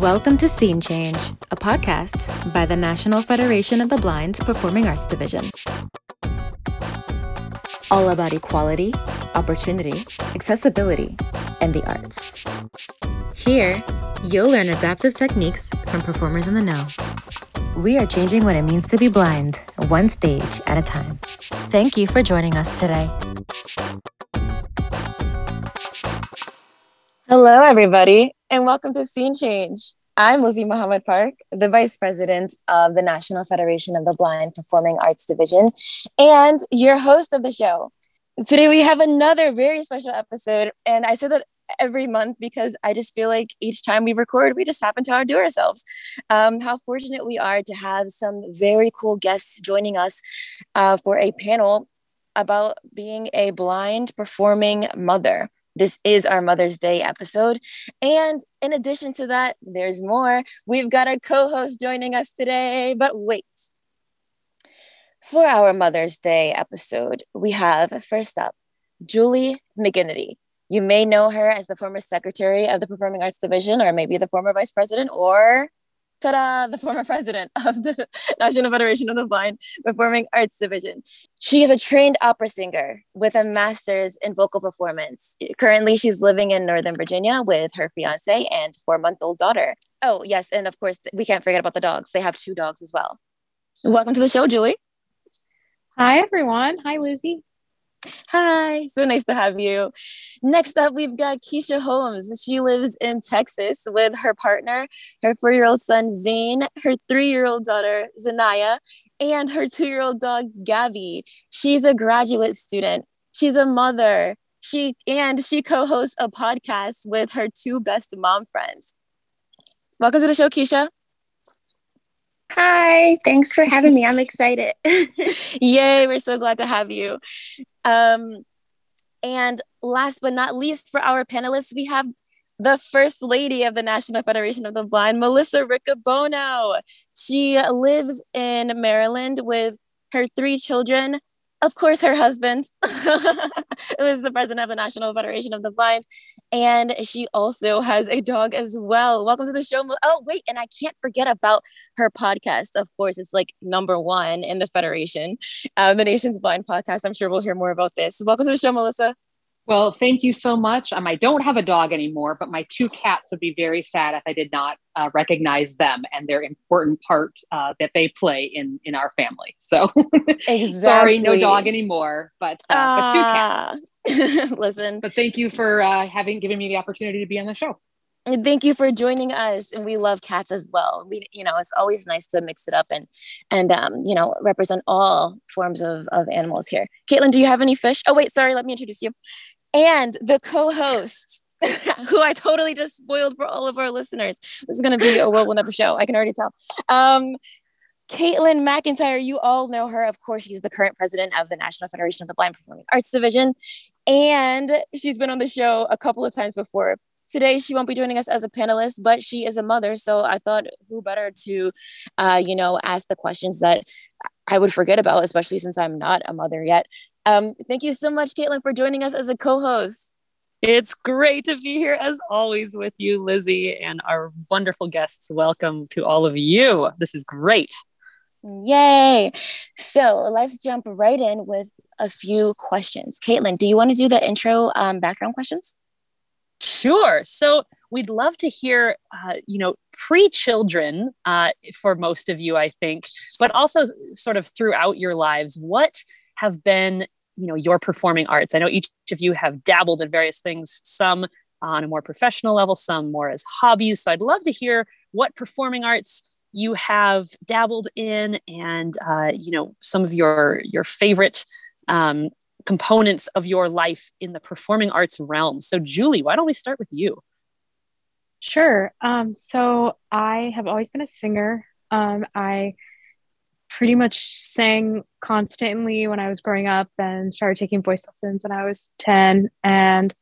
Welcome to Scene Change, a podcast by the National Federation of the Blind Performing Arts Division. All about equality, opportunity, accessibility, and the arts. Here, you'll learn adaptive techniques from performers in the know. We are changing what it means to be blind, one stage at a time. Thank you for joining us today. Hello, everybody, and welcome to Scene Change. I'm Lizzie Muhammad Park, the Vice President of the National Federation of the Blind Performing Arts Division, and your host of the show. Today, we have another very special episode, and I say that every month because I just feel like each time we record, we just happen to outdo ourselves. Um, how fortunate we are to have some very cool guests joining us uh, for a panel about being a blind performing mother. This is our Mother's Day episode. And in addition to that, there's more. We've got a co host joining us today. But wait, for our Mother's Day episode, we have first up Julie McGinnity. You may know her as the former secretary of the Performing Arts Division, or maybe the former vice president, or ta-da, the former president of the National Federation of the Blind Performing Arts Division. She is a trained opera singer with a master's in vocal performance. Currently, she's living in Northern Virginia with her fiance and four-month-old daughter. Oh, yes, and of course, we can't forget about the dogs. They have two dogs as well. Welcome to the show, Julie. Hi, everyone. Hi, Lizzie. Hi, so nice to have you. Next up, we've got Keisha Holmes. She lives in Texas with her partner, her four year old son, Zane, her three year old daughter, Zanaya, and her two year old dog, Gabby. She's a graduate student, she's a mother. She and she co-hosts a podcast with her two best mom friends. Welcome to the show, Keisha. Hi, thanks for having me. I'm excited. Yay, we're so glad to have you. Um, and last but not least, for our panelists, we have the First Lady of the National Federation of the Blind, Melissa Riccobono. She lives in Maryland with her three children of course, her husband was the president of the National Federation of the Blind. And she also has a dog as well. Welcome to the show. Oh, wait. And I can't forget about her podcast. Of course, it's like number one in the Federation, uh, the Nation's Blind podcast. I'm sure we'll hear more about this. Welcome to the show, Melissa. Well, thank you so much. Um, I don't have a dog anymore, but my two cats would be very sad if I did not uh, recognize them and their important part uh, that they play in in our family. So, exactly. sorry, no dog anymore, but uh, but two cats. Listen, but thank you for uh, having given me the opportunity to be on the show. And thank you for joining us. And we love cats as well. We, you know, it's always nice to mix it up and and um, you know, represent all forms of of animals here. Caitlin, do you have any fish? Oh wait, sorry. Let me introduce you and the co-host who I totally just spoiled for all of our listeners. This is going to be a world will never show. I can already tell. Um, Caitlin McIntyre, you all know her. Of course, she's the current president of the National Federation of the Blind Performing Arts Division. And she's been on the show a couple of times before. Today, she won't be joining us as a panelist, but she is a mother. So I thought, who better to, uh, you know, ask the questions that I would forget about, especially since I'm not a mother yet. Um, thank you so much, Caitlin, for joining us as a co host. It's great to be here as always with you, Lizzie, and our wonderful guests. Welcome to all of you. This is great. Yay. So let's jump right in with a few questions. Caitlin, do you want to do the intro um, background questions? Sure. So we'd love to hear, uh, you know, pre children uh, for most of you, I think, but also sort of throughout your lives. What have been you know your performing arts. I know each of you have dabbled in various things some on a more professional level some more as hobbies. So i'd love to hear what performing arts you have dabbled in and uh, you know some of your your favorite um, components of your life in the performing arts realm. So julie why don't we start with you? Sure. Um, so i have always been a singer. Um, i pretty much sang constantly when I was growing up and started taking voice lessons when I was 10. And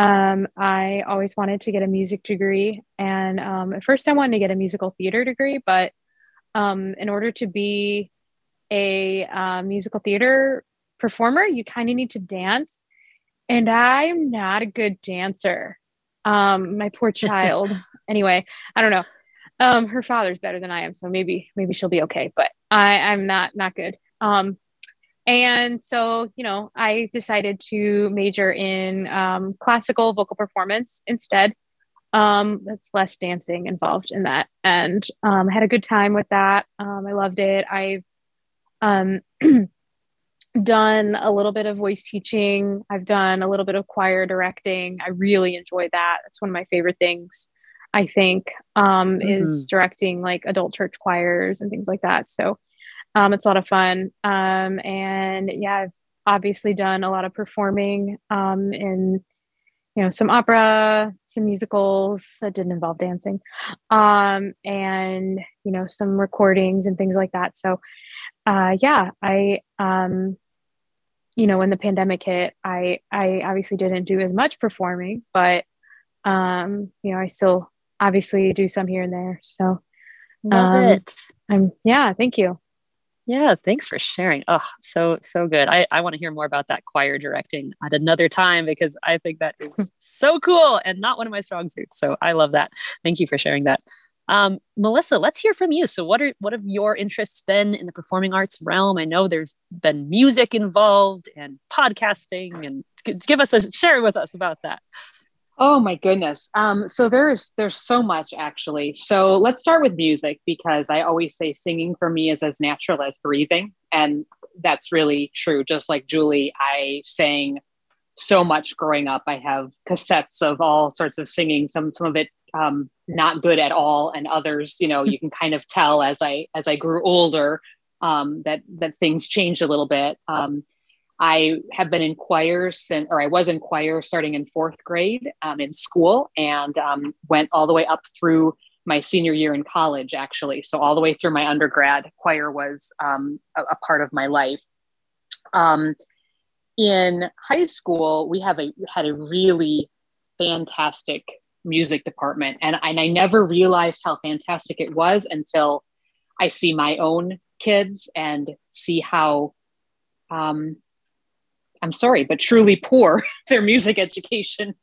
um, I always wanted to get a music degree. And um, at first, I wanted to get a musical theater degree, but um, in order to be a uh, musical theater performer, you kind of need to dance. And I'm not a good dancer. Um, my poor child. anyway, I don't know. Um, her father's better than I am, so maybe maybe she'll be okay. But I I'm not not good. Um, and so you know, I decided to major in um, classical vocal performance instead. Um, that's less dancing involved in that, and um, I had a good time with that. Um, I loved it. I've um, done a little bit of voice teaching. I've done a little bit of choir directing. I really enjoy that. That's one of my favorite things. I think um, mm-hmm. is directing like adult church choirs and things like that. So um, it's a lot of fun. Um, and yeah, I've obviously done a lot of performing um, in you know some opera, some musicals that didn't involve dancing, um, and you know some recordings and things like that. So uh, yeah, I um, you know when the pandemic hit, I I obviously didn't do as much performing, but um, you know I still obviously do some here and there. So love um, it. I'm yeah, thank you. Yeah, thanks for sharing. Oh, so so good. I, I want to hear more about that choir directing at another time because I think that is so cool and not one of my strong suits. So I love that. Thank you for sharing that. Um, Melissa, let's hear from you. So, what are what have your interests been in the performing arts realm? I know there's been music involved and podcasting, and give us a share with us about that. Oh my goodness. Um, so there's there's so much actually. So let's start with music because I always say singing for me is as natural as breathing, and that's really true. Just like Julie, I sang so much growing up. I have cassettes of all sorts of singing. Some some of it um, not good at all, and others, you know, you can kind of tell as I as I grew older um, that that things changed a little bit. Um, I have been in choir since, or I was in choir starting in fourth grade um, in school and um, went all the way up through my senior year in college, actually. So, all the way through my undergrad, choir was um, a, a, part of my life. Um, in high school, we have a had a really fantastic music department, and, and I never realized how fantastic it was until I see my own kids and see how um, I'm sorry, but truly poor their music education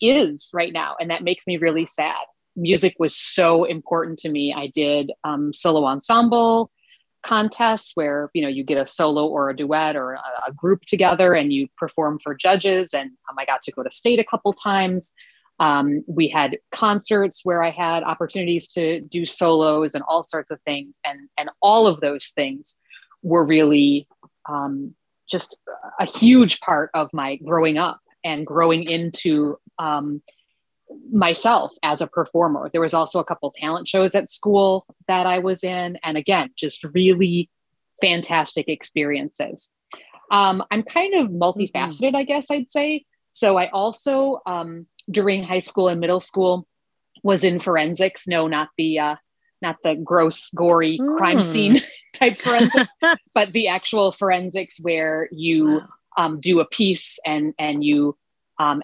is right now. And that makes me really sad. Music was so important to me. I did um, solo ensemble contests where you know you get a solo or a duet or a, a group together and you perform for judges and um, i got to go to state a couple times um, we had concerts where i had opportunities to do solos and all sorts of things and and all of those things were really um, just a huge part of my growing up and growing into um, myself as a performer. There was also a couple talent shows at school that I was in, and again, just really fantastic experiences. Um, I'm kind of multifaceted, mm-hmm. I guess I'd say. So I also um, during high school and middle school was in forensics. No, not the uh, not the gross, gory mm. crime scene type forensics, but the actual forensics where you um, do a piece and and you, um,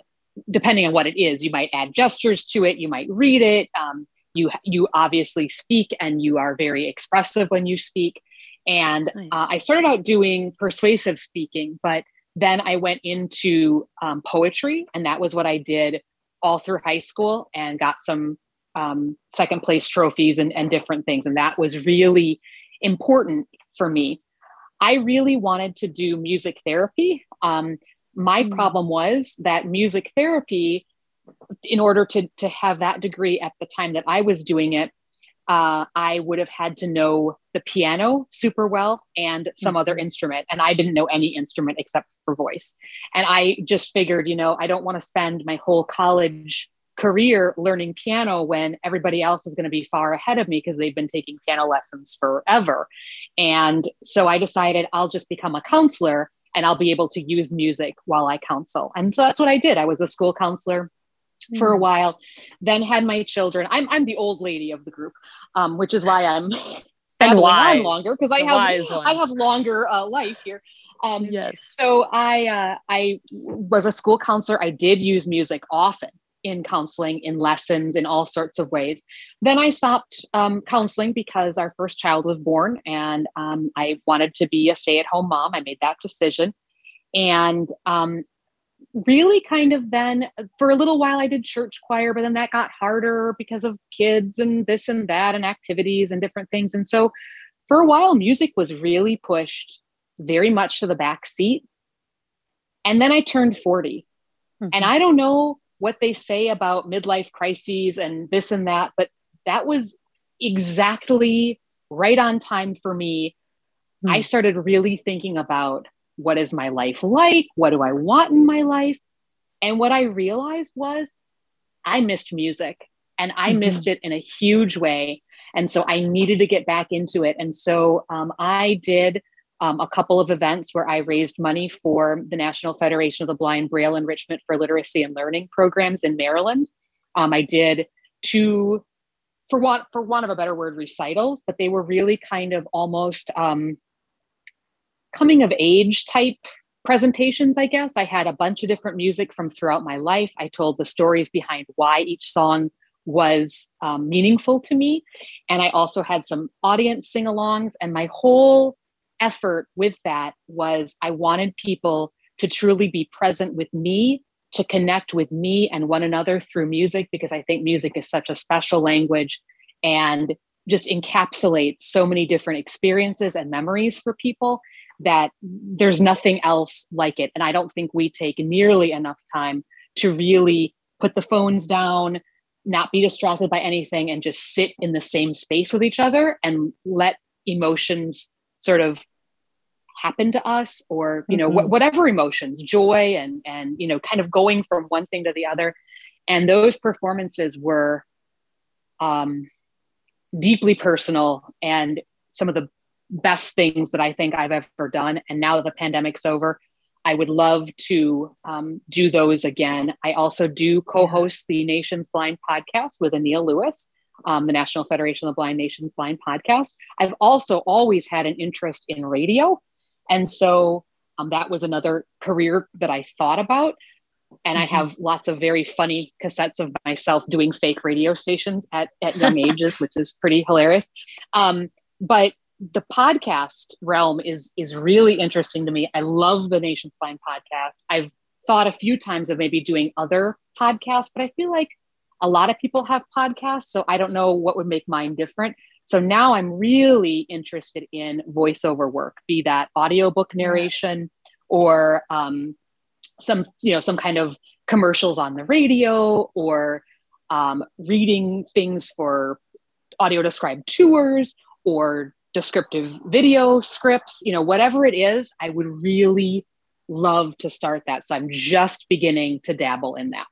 depending on what it is, you might add gestures to it, you might read it. Um, you you obviously speak and you are very expressive when you speak. And uh, nice. uh, I started out doing persuasive speaking, but then I went into um, poetry, and that was what I did all through high school and got some um, second place trophies and, and different things. And that was really important for me. I really wanted to do music therapy. Um, my mm-hmm. problem was that music therapy, in order to, to have that degree at the time that I was doing it, uh, I would have had to know the piano super well and some mm-hmm. other instrument. And I didn't know any instrument except for voice. And I just figured, you know, I don't want to spend my whole college career learning piano when everybody else is going to be far ahead of me because they've been taking piano lessons forever. And so I decided I'll just become a counselor and I'll be able to use music while I counsel. And so that's what I did. I was a school counselor for a hmm. while, then had my children. I'm, I'm the old lady of the group, um, which is why I'm and on longer because I have I have longer uh, life here. Um, yes. So I uh, I was a school counselor. I did use music often, in counseling, in lessons, in all sorts of ways. Then I stopped um, counseling because our first child was born and um, I wanted to be a stay at home mom. I made that decision. And um, really kind of then for a little while I did church choir, but then that got harder because of kids and this and that and activities and different things. And so for a while, music was really pushed very much to the back seat. And then I turned 40. Mm-hmm. And I don't know what they say about midlife crises and this and that, but that was exactly right on time for me. Mm-hmm. I started really thinking about what is my life like? What do I want in my life? And what I realized was I missed music and I mm-hmm. missed it in a huge way. And so I needed to get back into it. And so um, I did um, a couple of events where I raised money for the National Federation of the Blind Braille Enrichment for Literacy and Learning programs in Maryland. Um, I did two, for want for want of a better word, recitals, but they were really kind of almost um, coming of age type presentations, I guess. I had a bunch of different music from throughout my life. I told the stories behind why each song was um, meaningful to me. And I also had some audience sing alongs. And my whole effort with that was I wanted people to truly be present with me, to connect with me and one another through music, because I think music is such a special language and just encapsulates so many different experiences and memories for people that there's nothing else like it. And I don't think we take nearly enough time to really put the phones down, not be distracted by anything, and just sit in the same space with each other and let emotions sort of happen to us or you know mm-hmm. wh- whatever emotions joy and and you know kind of going from one thing to the other and those performances were um deeply personal and some of the best things that I think I've ever done. And now that the pandemic's over, I would love to um, do those again. I also do co host the Nations Blind podcast with Anil Lewis, um, the National Federation of the Blind Nations Blind podcast. I've also always had an interest in radio. And so um, that was another career that I thought about. And mm-hmm. I have lots of very funny cassettes of myself doing fake radio stations at, at young ages, which is pretty hilarious. Um, but the podcast realm is is really interesting to me. I love the Nation's Blind podcast. I've thought a few times of maybe doing other podcasts, but I feel like a lot of people have podcasts, so I don't know what would make mine different. So now I'm really interested in voiceover work, be that audiobook narration or um, some you know some kind of commercials on the radio or um, reading things for audio described tours or descriptive video scripts, you know, whatever it is, I would really love to start that. So I'm just beginning to dabble in that.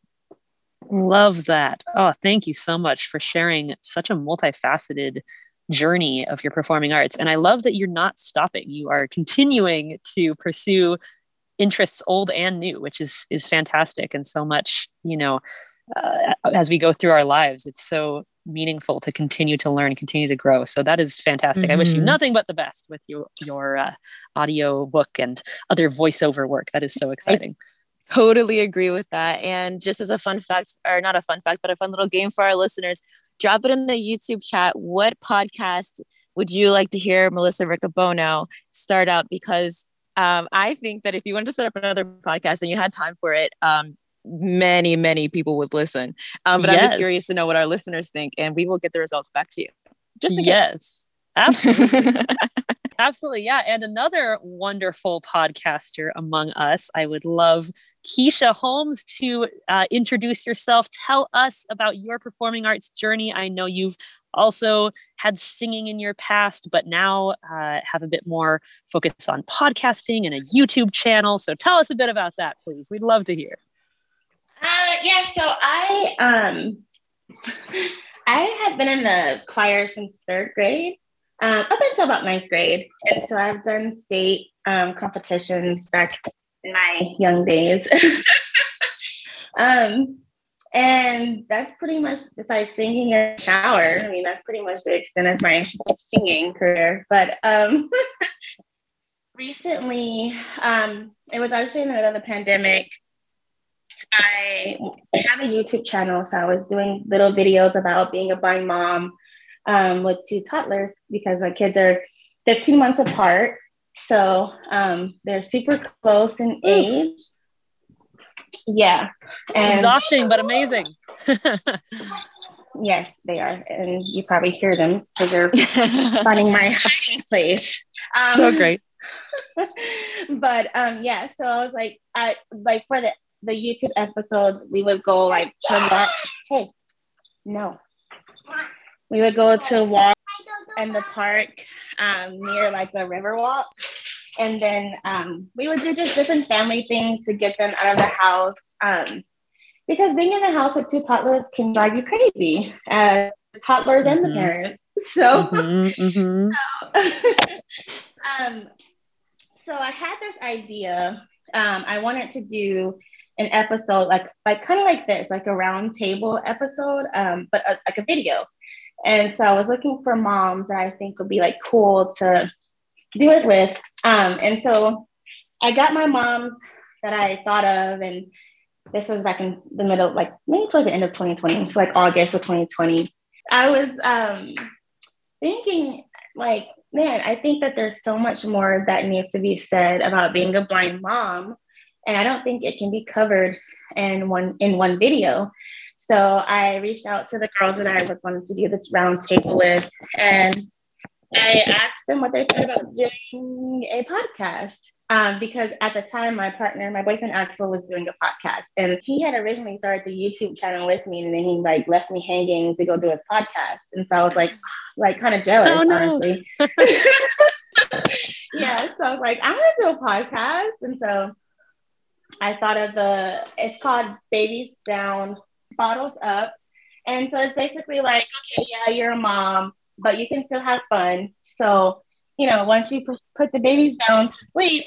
Love that. Oh, thank you so much for sharing such a multifaceted journey of your performing arts. And I love that you're not stopping. You are continuing to pursue interests old and new, which is is fantastic and so much, you know, uh, as we go through our lives, it's so meaningful to continue to learn, continue to grow. So that is fantastic. Mm-hmm. I wish you mm-hmm. nothing but the best with your your uh, audio book and other voiceover work. That is so exciting. I totally agree with that. And just as a fun fact, or not a fun fact, but a fun little game for our listeners, drop it in the YouTube chat. What podcast would you like to hear Melissa Riccobono start out? Because um, I think that if you wanted to set up another podcast and you had time for it, um, many, many people would listen. Um, but yes. I'm just curious to know what our listeners think, and we will get the results back to you. Just in yes. case. Absolutely. Absolutely. Yeah. And another wonderful podcaster among us. I would love Keisha Holmes to uh, introduce yourself. Tell us about your performing arts journey. I know you've also had singing in your past, but now uh, have a bit more focus on podcasting and a YouTube channel. So tell us a bit about that, please. We'd love to hear. Uh, yeah, so I um I had been in the choir since third grade, um, up until about ninth grade, and so I've done state um, competitions back in my young days. um, and that's pretty much besides singing in the shower. I mean, that's pretty much the extent of my singing career. But um, recently, um, it was actually in the middle of the pandemic. I have a YouTube channel, so I was doing little videos about being a blind mom um, with two toddlers because my kids are 15 months apart. So um, they're super close in age. Yeah. And Exhausting, but amazing. yes, they are. And you probably hear them because they're finding my hiding place. Um, so great. but um, yeah, so I was like, I like for the, the YouTube episodes, we would go like walk. Hey, no. We would go to walk in the park um, near like the river walk and then um, we would do just different family things to get them out of the house. Um, because being in the house with two toddlers can drive you crazy, uh, the toddlers mm-hmm. and the mm-hmm. parents. So, mm-hmm, mm-hmm. so, um, so I had this idea. Um, I wanted to do an episode like like kind of like this, like a round table episode, um, but a, like a video. And so I was looking for moms that I think would be like cool to do it with. Um, and so I got my moms that I thought of, and this was back in the middle, like maybe towards the end of 2020, so like August of 2020. I was um, thinking, like, man, I think that there's so much more that needs to be said about being a blind mom, and I don't think it can be covered in one in one video. So I reached out to the girls that I was wanting to do this round table with, and I asked them what they thought about doing a podcast. Um, because at the time, my partner, my boyfriend Axel, was doing a podcast, and he had originally started the YouTube channel with me, and then he like left me hanging to go do his podcast, and so I was like, like kind of jealous, oh, no. honestly. yeah, so I was like, I'm gonna do a podcast, and so I thought of the. It's called Babies Down, Bottles Up, and so it's basically like, okay, yeah, you're a mom but you can still have fun. So, you know, once you put the babies down to sleep,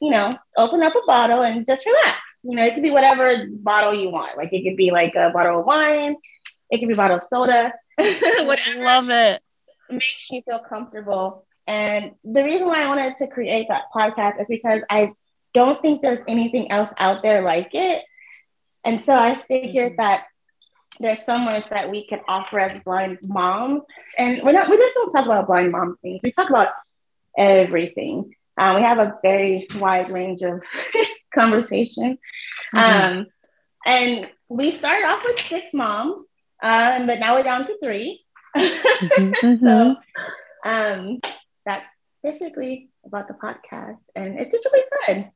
you know, open up a bottle and just relax. You know, it could be whatever bottle you want. Like it could be like a bottle of wine, it could be a bottle of soda, whatever. Love it. Makes you feel comfortable. And the reason why I wanted to create that podcast is because I don't think there's anything else out there like it. And so I figured mm-hmm. that there's so much that we can offer as blind moms. And we're not, we just don't talk about blind mom things. We talk about everything. Um, we have a very wide range of conversation. Mm-hmm. Um, and we started off with six moms, um, but now we're down to 3 mm-hmm. so um, that's basically about the podcast. And it's just really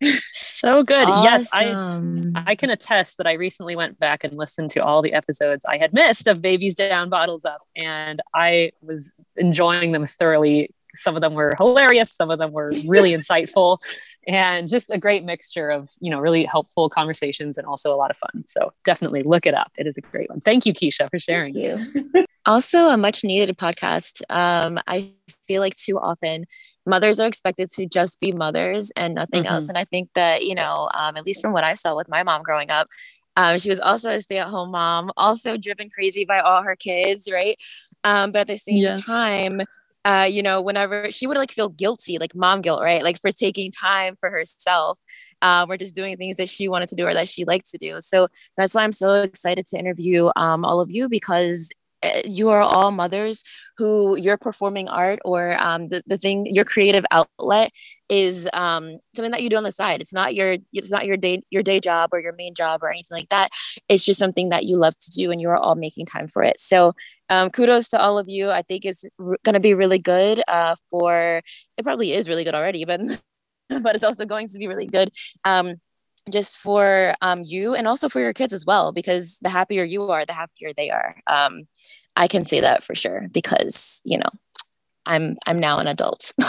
fun. So good. Awesome. Yes, I I can attest that I recently went back and listened to all the episodes I had missed of Babies Down Bottles Up and I was enjoying them thoroughly. Some of them were hilarious, some of them were really insightful and just a great mixture of, you know, really helpful conversations and also a lot of fun. So definitely look it up. It is a great one. Thank you Keisha for sharing. Thank you. also a much needed podcast. Um, I feel like too often mothers are expected to just be mothers and nothing mm-hmm. else. And I think that, you know, um, at least from what I saw with my mom growing up, um, she was also a stay at home mom, also driven crazy by all her kids, right? Um, but at the same yes. time, uh, you know, whenever she would like feel guilty, like mom guilt, right? Like for taking time for herself, um, or just doing things that she wanted to do or that she liked to do. So that's why I'm so excited to interview um, all of you because you are all mothers who your performing art or um, the, the thing your creative outlet is um, something that you do on the side. It's not your it's not your day your day job or your main job or anything like that. It's just something that you love to do and you are all making time for it. So um, kudos to all of you. I think it's r- going to be really good uh, for it probably is really good already but but it's also going to be really good. Um, just for um, you and also for your kids as well because the happier you are the happier they are. Um, i can say that for sure because you know i'm i'm now an adult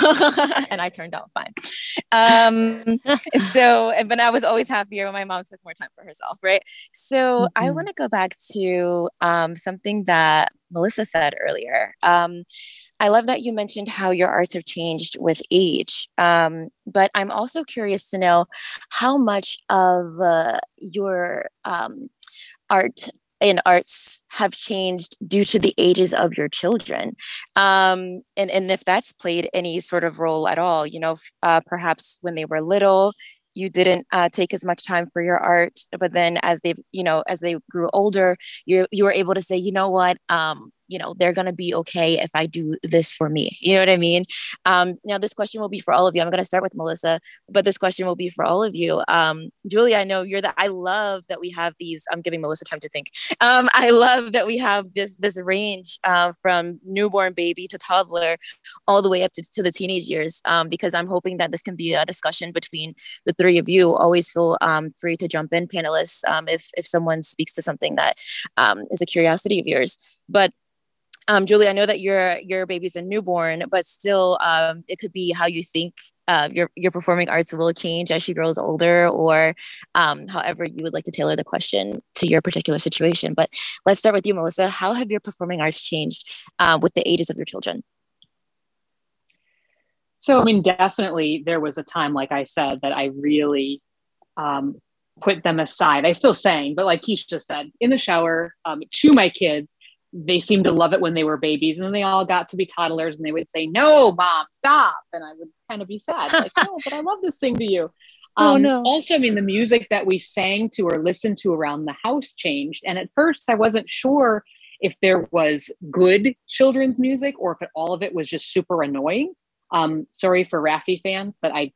and i turned out fine. Um, so but i was always happier when my mom took more time for herself right? So mm-hmm. i want to go back to um, something that melissa said earlier. Um, I love that you mentioned how your arts have changed with age. Um, but I'm also curious to know how much of uh, your um, art and arts have changed due to the ages of your children um, and, and if that's played any sort of role at all you know uh, perhaps when they were little you didn't uh, take as much time for your art but then as they you know as they grew older you you were able to say you know what um, you know they're going to be okay if i do this for me you know what i mean? Um, now this question will be for all of you. I'm going to start with melissa but this question will be for all of you. Um, julie i know you're the i love that we have these i'm giving melissa time to think. Um, i love that we have this this range uh, from newborn baby to toddler all the way up to, to the teenage years um, because i'm hoping that this can be a discussion between the three of you. Always feel um, free to jump in panelists um, if if someone speaks to something that is a curiosity of yours. But um, Julie, I know that your your baby's a newborn, but still, um, it could be how you think uh, your your performing arts will change as she grows older, or um, however you would like to tailor the question to your particular situation. But let's start with you, Melissa. How have your performing arts changed uh, with the ages of your children? So, I mean, definitely, there was a time, like I said, that I really um, put them aside. I still sang, but like Keisha said, in the shower um, to my kids they seemed to love it when they were babies and then they all got to be toddlers and they would say no mom stop and i would kind of be sad like no but i love this thing to you. Oh, um, no. also i mean the music that we sang to or listened to around the house changed and at first i wasn't sure if there was good children's music or if it, all of it was just super annoying. Um, sorry for Raffi fans but i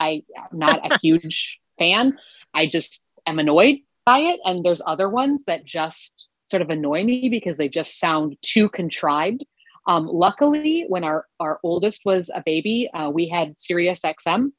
i am not a huge fan. I just am annoyed by it and there's other ones that just sort of annoy me because they just sound too contrived. Um, luckily, when our, our oldest was a baby, uh, we had Sirius XM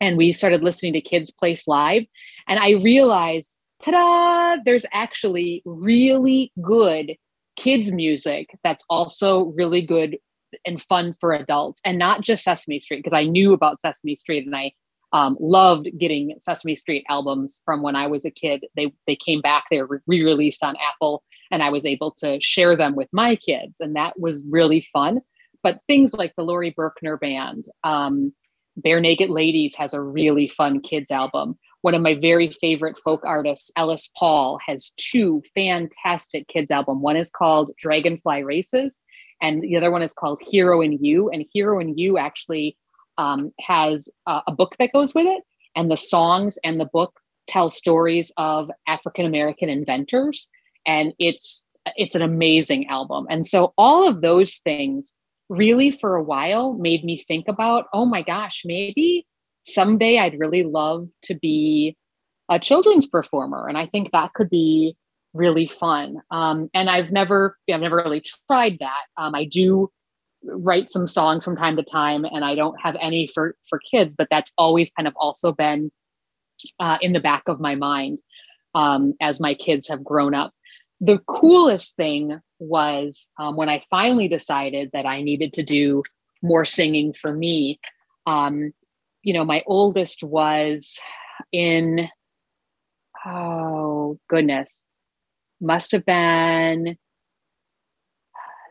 and we started listening to Kids Place Live. And I realized, ta da, there's actually really good kids' music that's also really good and fun for adults and not just Sesame Street, because I knew about Sesame Street and I um, loved getting Sesame Street albums from when I was a kid. They they came back, they were re-released on Apple, and I was able to share them with my kids, and that was really fun. But things like the Laurie Berkner Band, um, Barenaked Ladies has a really fun kids album. One of my very favorite folk artists, Ellis Paul, has two fantastic kids album. One is called Dragonfly Races, and the other one is called Hero in You. And Hero in You actually um, has a, a book that goes with it, and the songs and the book tell stories of African American inventors, and it's it's an amazing album. And so all of those things really for a while made me think about, oh my gosh, maybe someday I'd really love to be a children's performer. And I think that could be really fun. Um, and I've never, I've never really tried that. Um, I do write some songs from time to time and i don't have any for for kids but that's always kind of also been uh, in the back of my mind um, as my kids have grown up. The coolest thing was um, when i finally decided that i needed to do more singing for me um, you know my oldest was in oh goodness must have been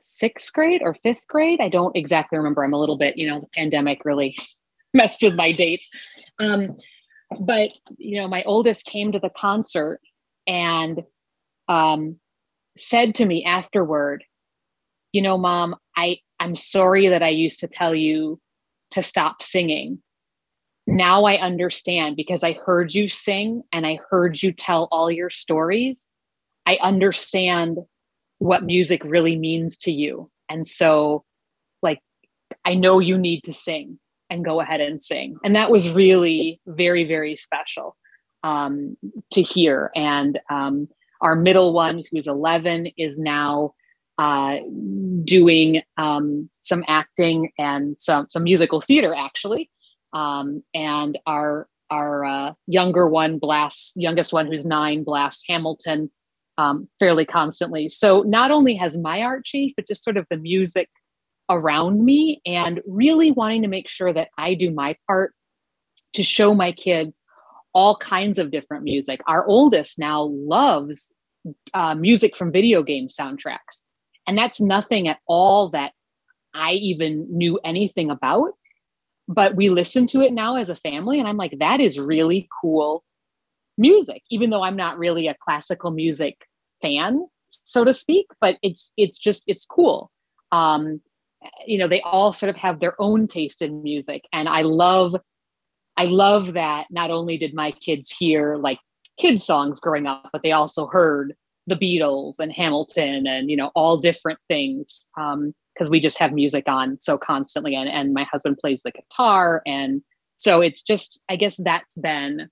sixth grade or fifth grade. I don't exactly remember. I'm a little bit, you know, the pandemic really messed with my dates. Um, but you know, my oldest came to the concert and um, said to me afterward, "You know, mom, I I'm sorry that I used to tell you to stop singing. Now I understand because I heard you sing and I heard you tell all your stories. I understand what music really means to you. And so, like, I know you need to sing and go ahead and sing. And that was really very, very special um, to hear. And um, our middle one, who's 11, is now uh, doing um, some acting and some, some musical theater, actually. Um, and our our uh, younger one blasts, youngest one who's nine, blasts Hamilton um, fairly constantly. So not only has my art changed, but just sort of the music around me and really wanting to make sure that I do my part to show my kids all kinds of different music. Our oldest now loves uh, music from video game soundtracks. And that's nothing at all that I even knew anything about. But we listen to it now as a family, and I'm like, that is really cool music, even though I'm not really a classical music fan, so to speak, but it's it's just it's cool. Um, you know, they all sort of have their own taste in music. And I love I love that not only did my kids hear like kids songs growing up, but they also heard the Beatles and Hamilton and you know all different things because um, we just have music on so constantly and and my husband plays the guitar and so it's just I guess that's been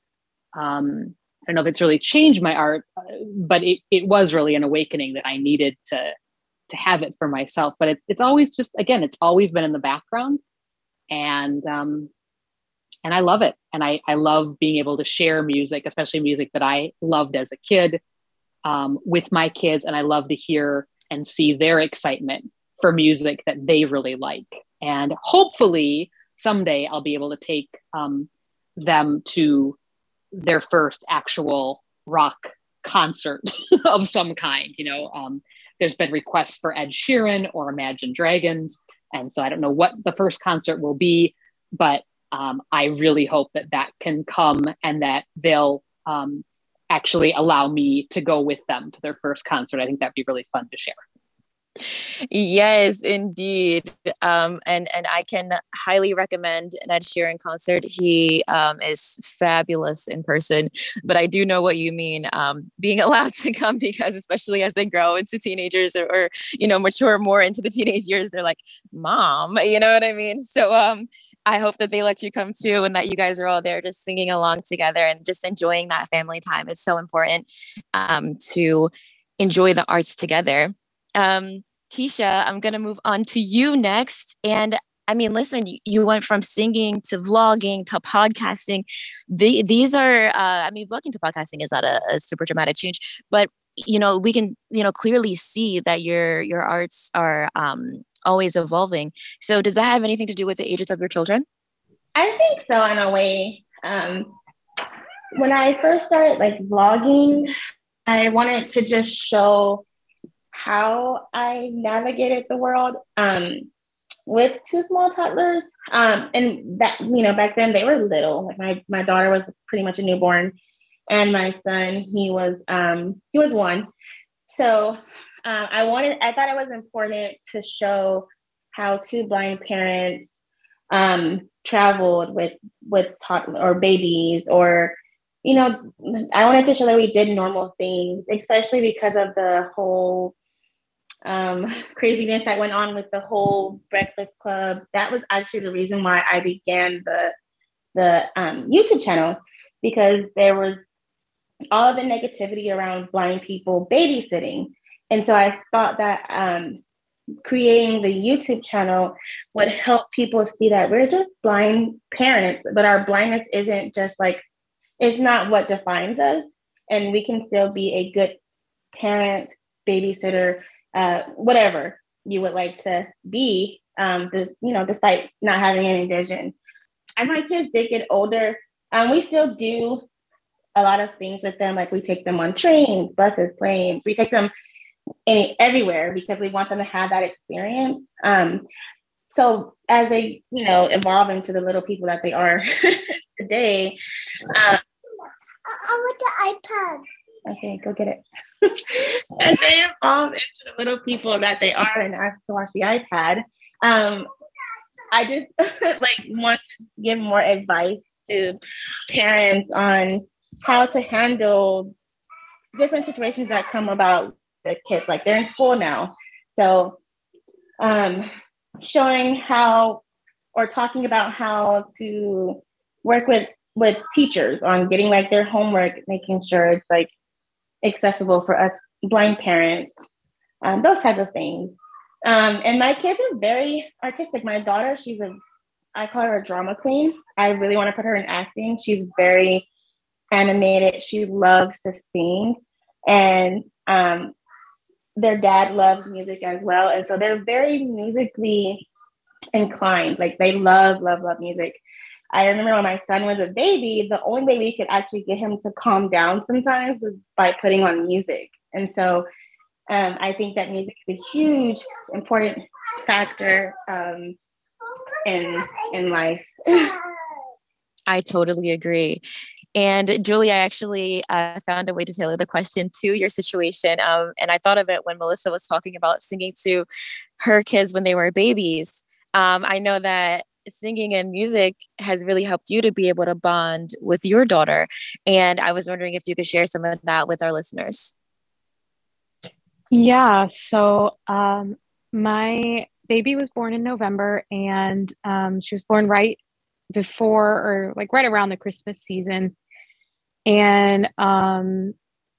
um, I don't know if it's really changed my art uh, but it it was really an awakening that I needed to to have it for myself. But it's it's always just again it's always been in the background. And um and I love it. And I I love being able to share music especially music that I loved as a kid um, with my kids, and I love to hear and see their excitement for music that they really like. And hopefully, someday I'll be able to take um, them to their first actual rock concert of some kind. You know, um, there's been requests for Ed Sheeran or Imagine Dragons, and so I don't know what the first concert will be, but um, I really hope that that can come and that they'll um, actually allow me to go with them to their first concert. I think that'd be really fun to share. Yes, indeed. Um, and and I can highly recommend an Ed Sheeran concert. He um, is fabulous in person, but I do know what you mean. Um, being allowed to come because, especially as they grow into teenagers or, or, you know mature more into the teenage years, they're like, "Mom," you know what I mean. So um, I hope that they let you come too and that you guys are all there just singing along together and just enjoying that family time. It's so important um, to enjoy the arts together. Um, Keisha, I'm going to move on to you next. And I mean, listen, you, went from singing to vlogging to podcasting. The, these are, uh, I mean, vlogging to podcasting is not a, a super dramatic change, but you know, we can, you know, clearly see that your your arts are um, always evolving. So does that have anything to do with the ages of your children? I think so in a way. Um, when I first started like vlogging, I wanted to just show how I navigated the world um, with two small toddlers. Um, and that, you know, back then they were little. Like my, my daughter was pretty much a newborn and my son, he was, um, he was one. So um, I wanted, I thought it was important to show how two blind parents um, traveled with with toddler or babies, or you know, I wanted to show that we did normal things, especially because of the whole um, craziness that went on with the whole Breakfast Club. That was actually the reason why I began the the um, YouTube channel because there was all the negativity around blind people babysitting and so I thought that um, creating the YouTube channel would help people see that we're just blind parents, but our blindness isn't just like, it's not what defines us. And we can still be a good parent, babysitter, uh, whatever you would like to be, um, you know, despite not having any vision. As my kids did get older, um, we still do a lot of things with them. Like we take them on trains, buses, planes. We take them any everywhere because we want them to have that experience. Um, so as they, you know, evolve into the little people that they are today. Um, I want the iPad. Okay, go get it. As they evolve into the little people that they are and ask to watch the iPad, um, I just like want to give more advice to parents on how to handle different situations that come about the kids. Like they're in school now. So um, showing how or talking about how to work with with teachers on getting like their homework making sure it's like accessible for us blind parents um, those type of things um, and my kids are very artistic my daughter she's a i call her a drama queen i really want to put her in acting she's very animated she loves to sing and um, their dad loves music as well. And so they're very musically inclined. Like they love, love, love music. I remember when my son was a baby, the only way we could actually get him to calm down sometimes was by putting on music. And so um, I think that music is a huge, important factor um, in in life. I totally agree. And Julie, I actually uh, found a way to tailor the question to your situation. Um, and I thought of it when Melissa was talking about singing to her kids when they were babies. Um, I know that singing and music has really helped you to be able to bond with your daughter. And I was wondering if you could share some of that with our listeners. Yeah. So um, my baby was born in November and um, she was born right before or like right around the Christmas season. And um,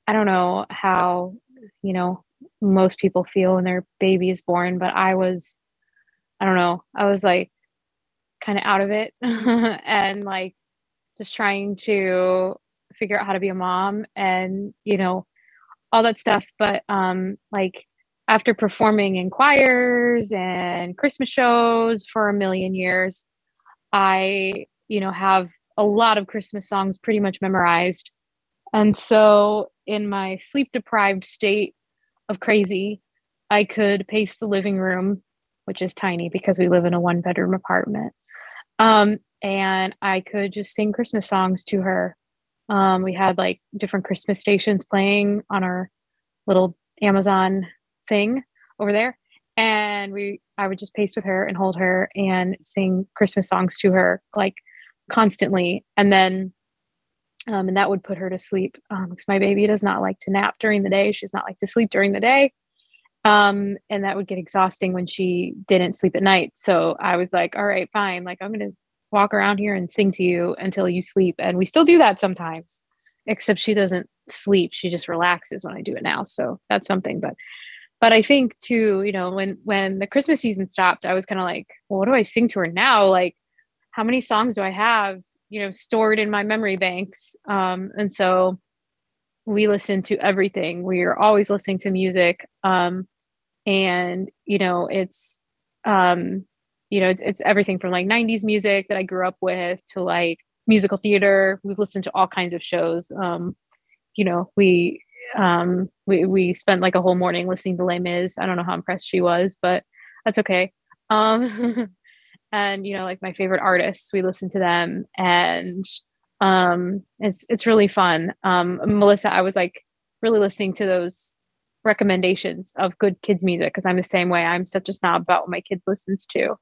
I don't know how, you know, most people feel when their baby is born, but I was, I don't know, I was like kind of out of it and like just trying to figure out how to be a mom and, you know, all that stuff. But um, like after performing in choirs and Christmas shows for a million years, I, you know, have a lot of Christmas songs pretty much memorized. And so in my sleep deprived state of crazy, I could pace the living room, which is tiny because we live in a one bedroom apartment. Um, and I could just sing Christmas songs to her. Um, we had like different Christmas stations playing on our little Amazon thing over there. And we I would just pace with her and hold her and sing Christmas songs to her like constantly. And then um, and that would put her to sleep um, because my baby does not like to nap during the day. She's not like to sleep during the day. Um, and that would get exhausting when she didn't sleep at night. So I was like, all right, fine. Like I'm going to walk around here and sing to you until you sleep. And we still do that sometimes, except she doesn't sleep. She just relaxes when I do it now. So that's something. But but I think too, you know, when when the Christmas season stopped, I was kind of like, well, what do I sing to her now? Like, how many songs do I have, you know, stored in my memory banks? Um, and so we listen to everything. We are always listening to music. Um, and you know, it's um, you know, it's it's everything from like 90s music that I grew up with to like musical theater. We've listened to all kinds of shows. Um, you know, we um, we we spent like a whole morning listening to Les Mis. I don't know how impressed she was, but that's okay. Um, and you know, like my favorite artists, we listen to them, and um, it's it's really fun. Um, Melissa, I was like really listening to those recommendations of good kids music because I'm the same way. I'm such a snob about what my kid listens to,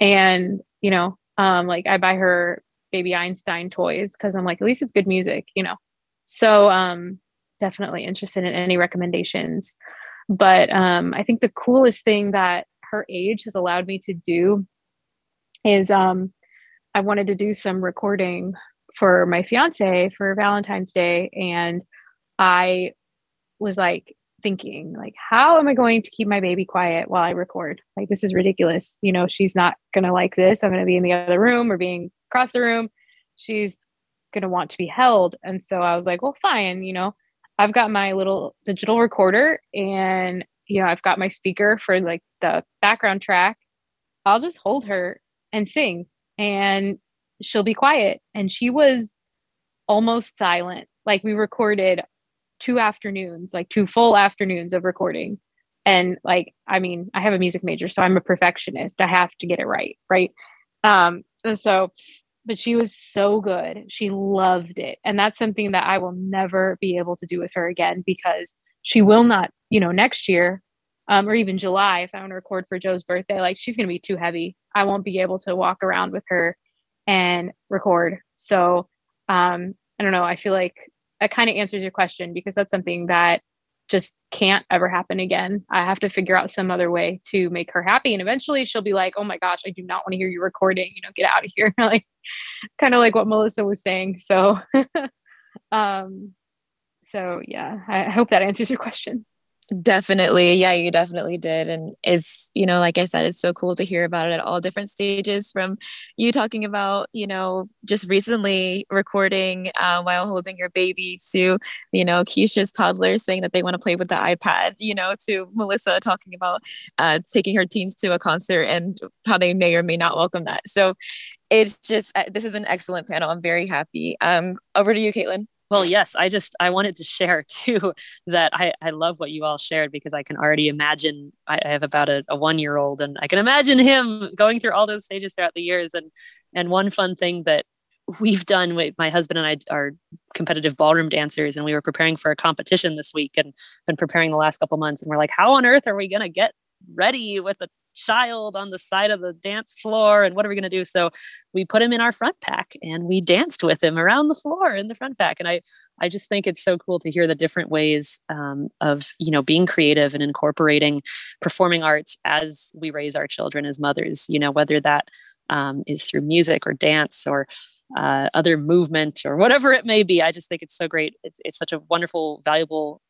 and you know, um, like I buy her baby Einstein toys because I'm like, at least it's good music, you know. So um, definitely interested in any recommendations. But um, I think the coolest thing that her age has allowed me to do is um, I wanted to do some recording for my fiance for Valentine's Day. And I was like thinking, like, how am I going to keep my baby quiet while I record? Like, this is ridiculous. You know, she's not gonna like this. I'm gonna be in the other room or being across the room. She's gonna want to be held. And so I was like, well, fine, you know, I've got my little digital recorder and you know, I've got my speaker for like the background track. I'll just hold her and sing and she'll be quiet. And she was almost silent. Like we recorded two afternoons, like two full afternoons of recording. And like, I mean, I have a music major, so I'm a perfectionist. I have to get it right. Right. Um, and so but she was so good. She loved it. And that's something that I will never be able to do with her again because she will not, you know, next year um, or even July, if I want to record for Joe's birthday, like she's going to be too heavy. I won't be able to walk around with her and record. So um, I don't know. I feel like that kind of answers your question because that's something that just can't ever happen again. I have to figure out some other way to make her happy. And eventually she'll be like, oh my gosh, I do not want to hear you recording, you know, get out of here. like kind of like what Melissa was saying. So um so yeah, I hope that answers your question. Definitely. Yeah, you definitely did. And it's, you know, like I said, it's so cool to hear about it at all different stages from you talking about, you know, just recently recording uh, while holding your baby to, you know, Keisha's toddler saying that they want to play with the iPad, you know, to Melissa talking about uh, taking her teens to a concert and how they may or may not welcome that. So it's just, uh, this is an excellent panel. I'm very happy. Um, over to you, Caitlin. Well, yes, I just I wanted to share too that I, I love what you all shared because I can already imagine I, have about a, a one year old and I can imagine him going through all those stages throughout the years. And and one fun thing that we've done with my husband and I are competitive ballroom dancers and we were preparing for a competition this week and been preparing the last couple months and we're like how on earth are we going to get ready with a child on the side of the dance floor and what are we going to do so we put him in our front pack and we danced with him around the floor in the front pack and i i just think it's so cool to hear the different ways um, of you know being creative and incorporating performing arts as we raise our children as mothers you know whether that um, is through music or dance or uh, other movement or whatever it may be. I just think it's so great. It's, it's such a wonderful, valuable,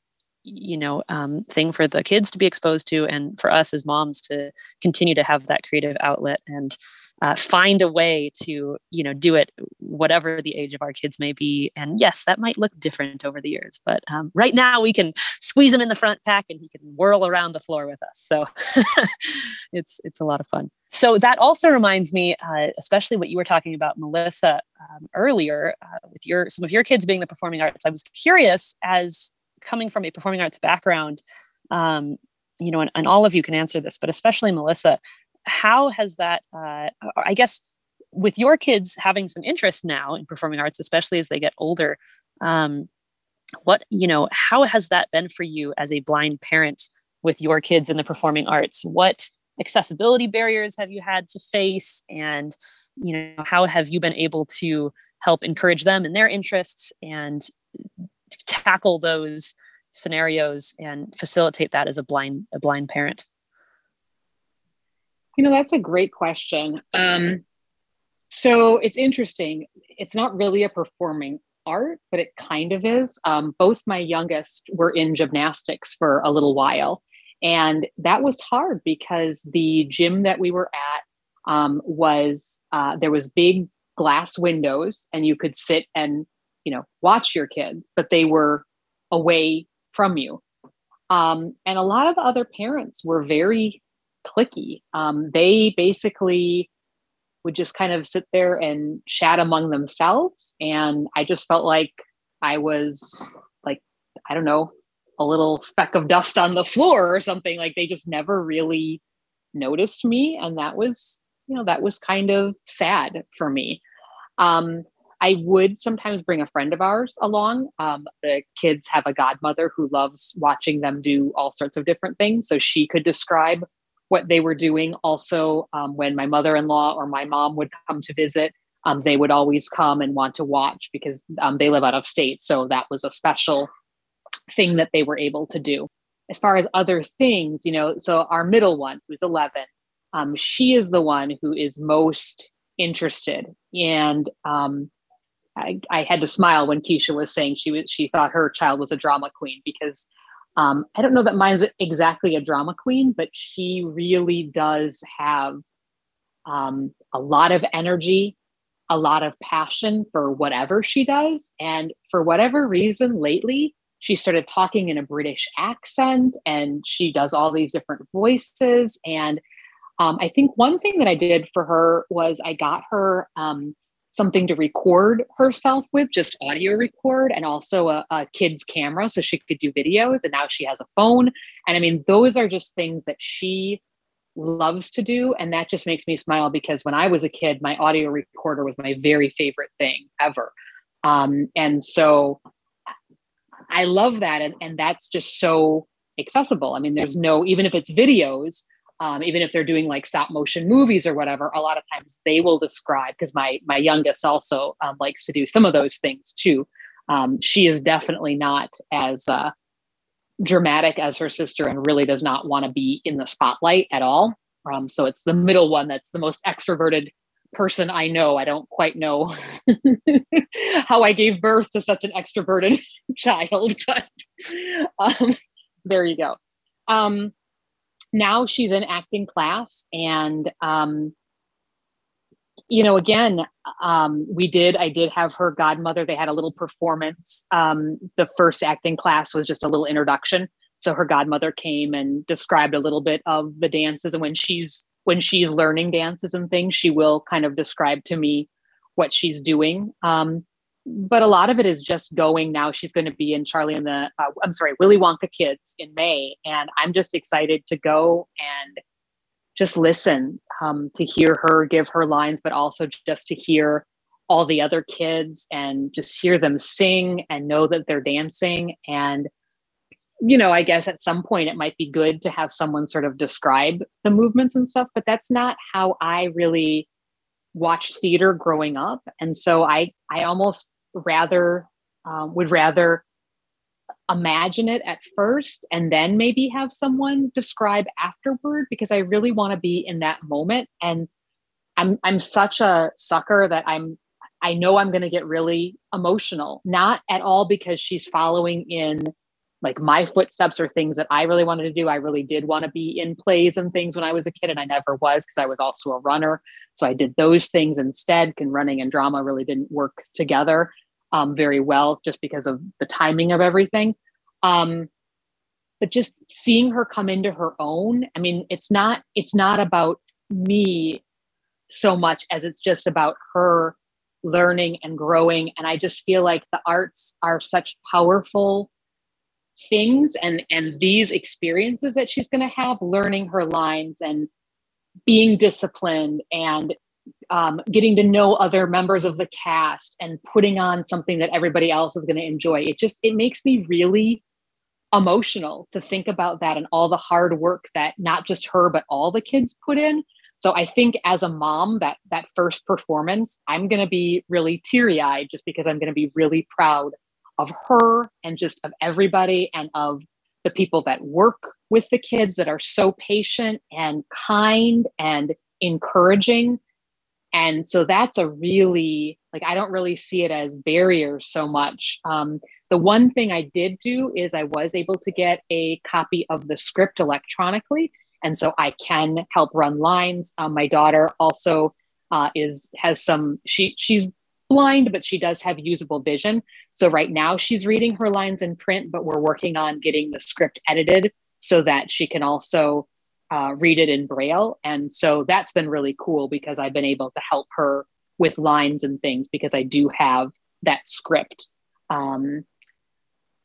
you know, um, thing for the kids to be exposed to, and for us as moms to continue to have that creative outlet and uh, find a way to you know do it whatever the age of our kids may be. And yes that might look different over the years but um, right now we can squeeze him in the front pack and he can whirl around the floor with us. So it's it's a lot of fun. So that also reminds me uh, especially what you were talking about melissa um, earlier uh, with your some of your kids being the performing arts. I was curious as coming from a performing arts background um, you know and, and all of you can answer this but especially melissa how has that uh, i guess with your kids having some interest now in performing arts especially as they get older um, what you know how has that been for you as a blind parent with your kids in the performing arts? What accessibility barriers have you had to face? And you know how have you been able to help encourage them in their interests and tackle those scenarios and facilitate that as a blind a blind parent you know, that's a great question. Um, so it's interesting. It's not really a performing art, but it kind of is. Um, both my youngest were in gymnastics for a little while. And that was hard because the gym that we were at um, was, uh, there was big glass windows and you could sit and, you know, watch your kids, but they were away from you. Um, and a lot of other parents were very cliquey. Um, they basically would just kind of sit there and chat among themselves. And I just felt like I was like, I don't know, a little speck of dust on the floor or something. Like they just never really noticed me. And that was, you know, that was kind of sad for me. Um, I would sometimes bring a friend of ours along. Um, the kids have a godmother who loves watching them do all sorts of different things. So she could describe what they were doing. Also, um, when my mother in law or my mom would come to visit, um, they would always come and want to watch because um, they live out of state. So that was a special thing that they were able to do. As far as other things, you know, so our middle one, who's 11, um, she is the one who is most interested. And um, I, I had to smile when Keisha was saying she was she thought her child was a drama queen because um, I don't know that mine's exactly a drama queen, but she really does have um, a lot of energy, a lot of passion for whatever she does. And for whatever reason, lately, she started talking in a British accent and she does all these different voices. And um, I think one thing that I did for her was I got her um, something to record herself with, just audio record, and also a, a, kid's camera so she could do videos. And now she has a phone. And I mean, those are just things that she loves to do. And that just makes me smile because when I was a kid, my audio recorder was my very favorite thing ever. Um, and so I love that. And, and that's just so accessible. I mean, there's no, even if it's videos, um, even if they're doing like stop motion movies or whatever a lot of times they will describe because my my youngest also um, likes to do some of those things too. Um, she is definitely not as uh, dramatic as her sister and really does not want to be in the spotlight at all. Um, so it's the middle one that's the most extroverted person i know. I don't quite know how i gave birth to such an extroverted child but um, there you go. Um, now she's in acting class and um, you know again um, we did i did have her godmother. They had a little performance um, the first acting class was just a little introduction. So her godmother came and described a little bit of the dances and when she's when she's learning dances and things she will kind of describe to me what she's doing. Um, but a lot of it is just going now. She's going to be in Charlie and the, uh, I'm sorry, Willy Wonka Kids in May. And I'm just excited to go and just listen um, to hear her give her lines, but also just to hear all the other kids and just hear them sing and know that they're dancing. And you know, I guess at some point it might be good to have someone sort of describe the movements and stuff, but that's not how I really watched theater growing up. And so I, I almost rather, um, would rather imagine it at first and then maybe have someone describe afterward because I really want to be in that moment. And I'm, I'm such a sucker that I'm, I know I'm going to get really emotional, not at all because she's following in like my footsteps or things that I really wanted to do. I really did want to be in plays and things when I was a kid, and I never was because I was also a runner. So I did those things instead. And running and drama really didn't work together um, very well just because of the timing of everything. Um, but just seeing her come into her own, I mean, it's not it's not about me so much as it's just about her learning and growing. And I just feel like the arts are such powerful things and and these experiences that she's going to have learning her lines and being disciplined and um, getting to know other members of the cast and putting on something that everybody else is going to enjoy. It just it makes me really emotional to think about that and all the hard work that not just her but all the kids put in. So i think as a mom that that first performance i'm going to be really teary-eyed just because i'm going to be really proud of her and just of everybody and of the people that work with the kids that are so patient and kind and encouraging. And so that's a really, like, I don't really see it as barriers so much. Um, the one thing I did do is I was able to get a copy of the script electronically. And so I can help run lines. Um, my daughter also uh, is has some she she's blind, but she does have usable vision. So right now she's reading her lines in print, but we're working on getting the script edited so that she can also uh, read it in Braille. And so that's been really cool because I've been able to help her with lines and things because I do have that script. Um,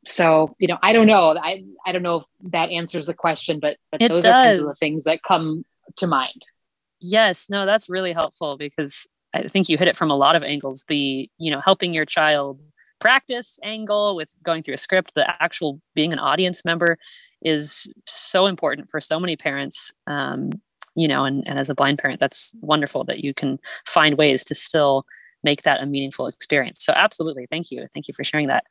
so you know, I don't know. I I don't know if that answers the question, but but it those does. are kinds of the things that come to mind. Yes, no, that's really helpful because I think you hit it from a lot of angles. The, you know, helping your child practice angle with going through a script, the actual being an audience member is so important for so many parents. Um, you know, and, and as a blind parent, that's wonderful that you can find ways to still make that a meaningful experience. So absolutely. Thank you. Thank you for sharing that.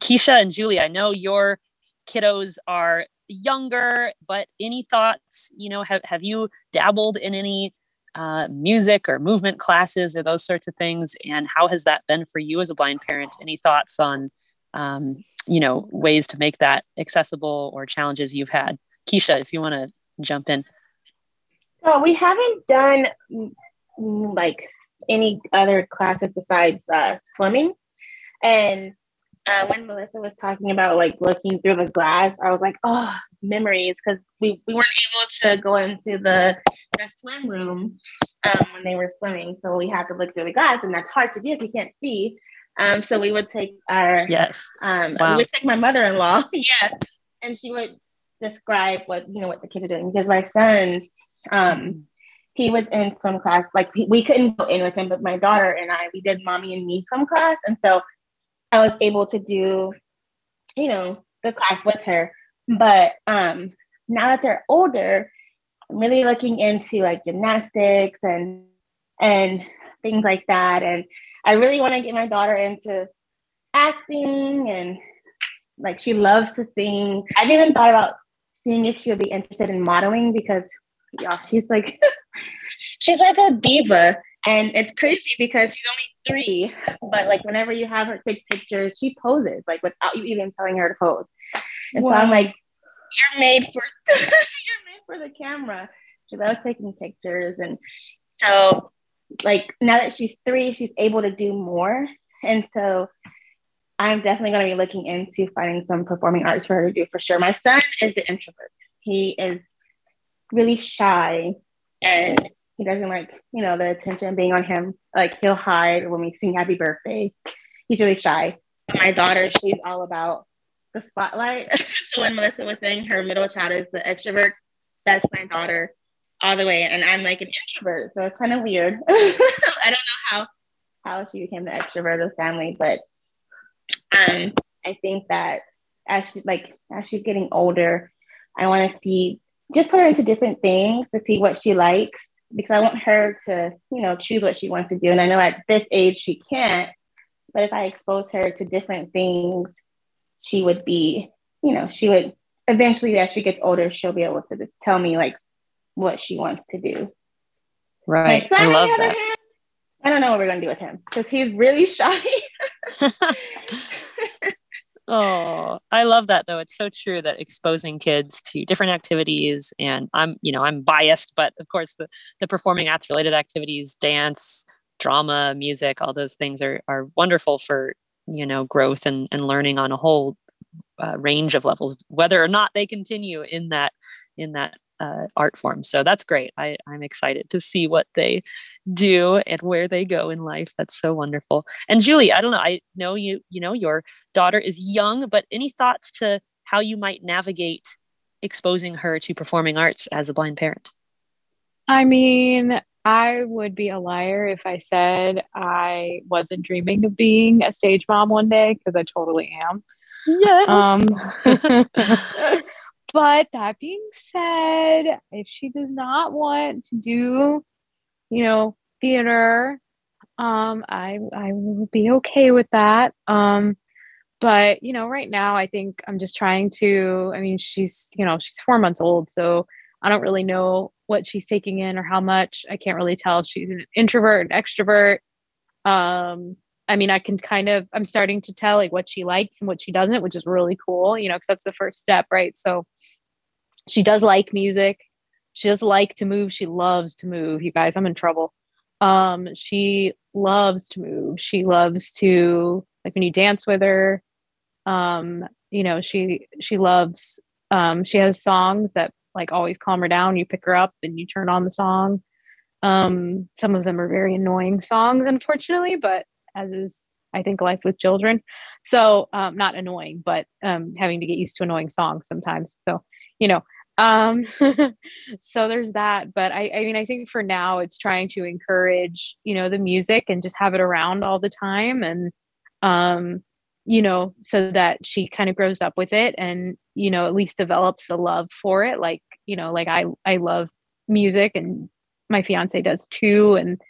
Keisha and Julie, I know your kiddos are younger, but any thoughts, you know, have, have you dabbled in any uh, music or movement classes or those sorts of things? And how has that been for you as a blind parent? Any thoughts on um, you know ways to make that accessible or challenges you've had? Keisha if you want to jump in. So we haven't done like any other classes besides uh, swimming. And uh, when Melissa was talking about like looking through the glass, I was like, oh, memories, because we, we weren't able to go into the, the swim room um, when they were swimming. So we had to look through the glass, and that's hard to do if you can't see. Um, so we would take our, yes, um, wow. we would take my mother in law, yes, and she would describe what, you know, what the kids are doing. Because my son, um, he was in swim class, like we couldn't go in with him, but my daughter and I, we did mommy and me swim class. And so I was able to do, you know, the class with her. But um, now that they're older, really looking into like gymnastics and and things like that. And I really want to get my daughter into acting and like she loves to sing. I've even thought about seeing if she would be interested in modeling because yeah, she's like she's like a diva. And it's crazy because she's only three, but like whenever you have her take pictures, she poses like without you even telling her to pose. And wow. so I'm like, you're made for for the camera. because I was taking pictures, and so mm-hmm. like now that she's three, she's able to do more. And so I'm definitely going to be looking into finding some performing arts for her to do for sure. My son is the introvert. He is really shy and he doesn't like, you know, the attention being on him. Like he'll hide when we sing happy birthday. He's really shy. My daughter, she's all about the spotlight. so when Melissa was saying her middle child is the extrovert, that's my daughter all the way. And I'm like an introvert. So it's kind of weird. I don't know how how she became the extrovert of the family, but um I think that as she like as she's getting older, I want to see just put her into different things to see what she likes because I want her to, you know, choose what she wants to do. And I know at this age she can't, but if I expose her to different things, she would be, you know, she would eventually as she gets older, she'll be able to tell me like what she wants to do. Right. I love that. Hand, I don't know what we're gonna do with him because he's really shy. oh, I love that though. It's so true that exposing kids to different activities and I'm, you know, I'm biased, but of course the the performing arts related activities, dance, drama, music, all those things are are wonderful for, you know, growth and and learning on a whole uh, range of levels, whether or not they continue in that in that uh, art form. So that's great. I, I'm excited to see what they do and where they go in life. That's so wonderful. And Julie, I don't know. I know you. You know your daughter is young, but any thoughts to how you might navigate exposing her to performing arts as a blind parent? I mean, I would be a liar if I said I wasn't dreaming of being a stage mom one day because I totally am. Yes. Um, but that being said, if she does not want to do, you know, theater, um, I I will be okay with that. Um, but you know, right now I think I'm just trying to. I mean, she's you know she's four months old, so I don't really know what she's taking in or how much. I can't really tell if she's an introvert, an extrovert. Um, I mean, I can kind of, I'm starting to tell like what she likes and what she doesn't, which is really cool, you know, because that's the first step, right? So she does like music. She does like to move. She loves to move. You guys, I'm in trouble. Um, she loves to move. She loves to, like when you dance with her, um, you know, she, she loves, um, she has songs that like always calm her down. You pick her up and you turn on the song. Um, some of them are very annoying songs, unfortunately, but as is I think life with children. So um, not annoying, but um, having to get used to annoying songs sometimes. So you know, um, so there's that. But I, I mean, I think for now it's trying to encourage you know the music and just have it around all the time and um, you know so that she kind of grows up with it and you know at least develops a love for it like you know like i i love music and my fiance does too and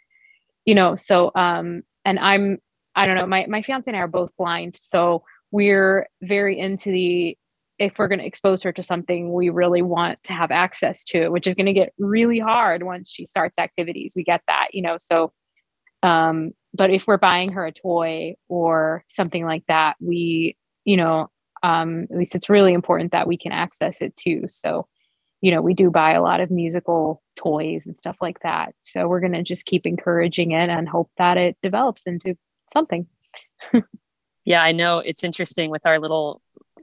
you know so um and I'm I don't know, my my fiance and I are both blind, so we're very into the if we're going to expose her to something we really want to have access to which is going to get really hard once she starts activities. We get that you know so um but if we're buying her a toy or something like that we you know um at least it's really important that we can access it too. So you know, we do buy a lot of musical toys and stuff like that. So we're going to just keep encouraging it and hope that it develops into something. yeah, I know it's interesting with our little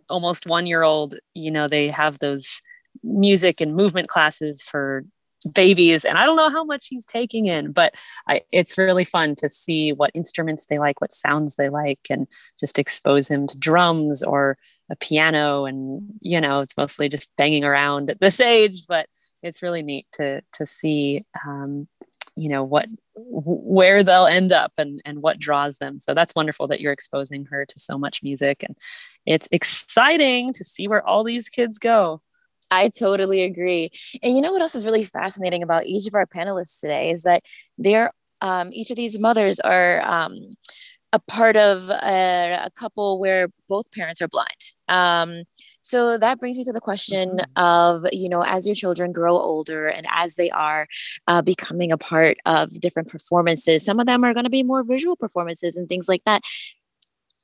almost one year old, you know, they have those music and movement classes for babies and i don't know how much he's taking in but I, it's really fun to see what instruments they like what sounds they like and just expose him to drums or a piano and you know it's mostly just banging around at this age but it's really neat to to see um, you know what where they'll end up and and what draws them so that's wonderful that you're exposing her to so much music and it's exciting to see where all these kids go I totally agree. And you know what else is really fascinating about each of our panelists today is that they're um, each of these mothers are um, a part of a, a, couple where both parents are blind. Um, so that brings me to the question mm-hmm. of, you know, as your children grow older and as they are uh, becoming a part of different performances, some of them are going to be more visual performances and things like that.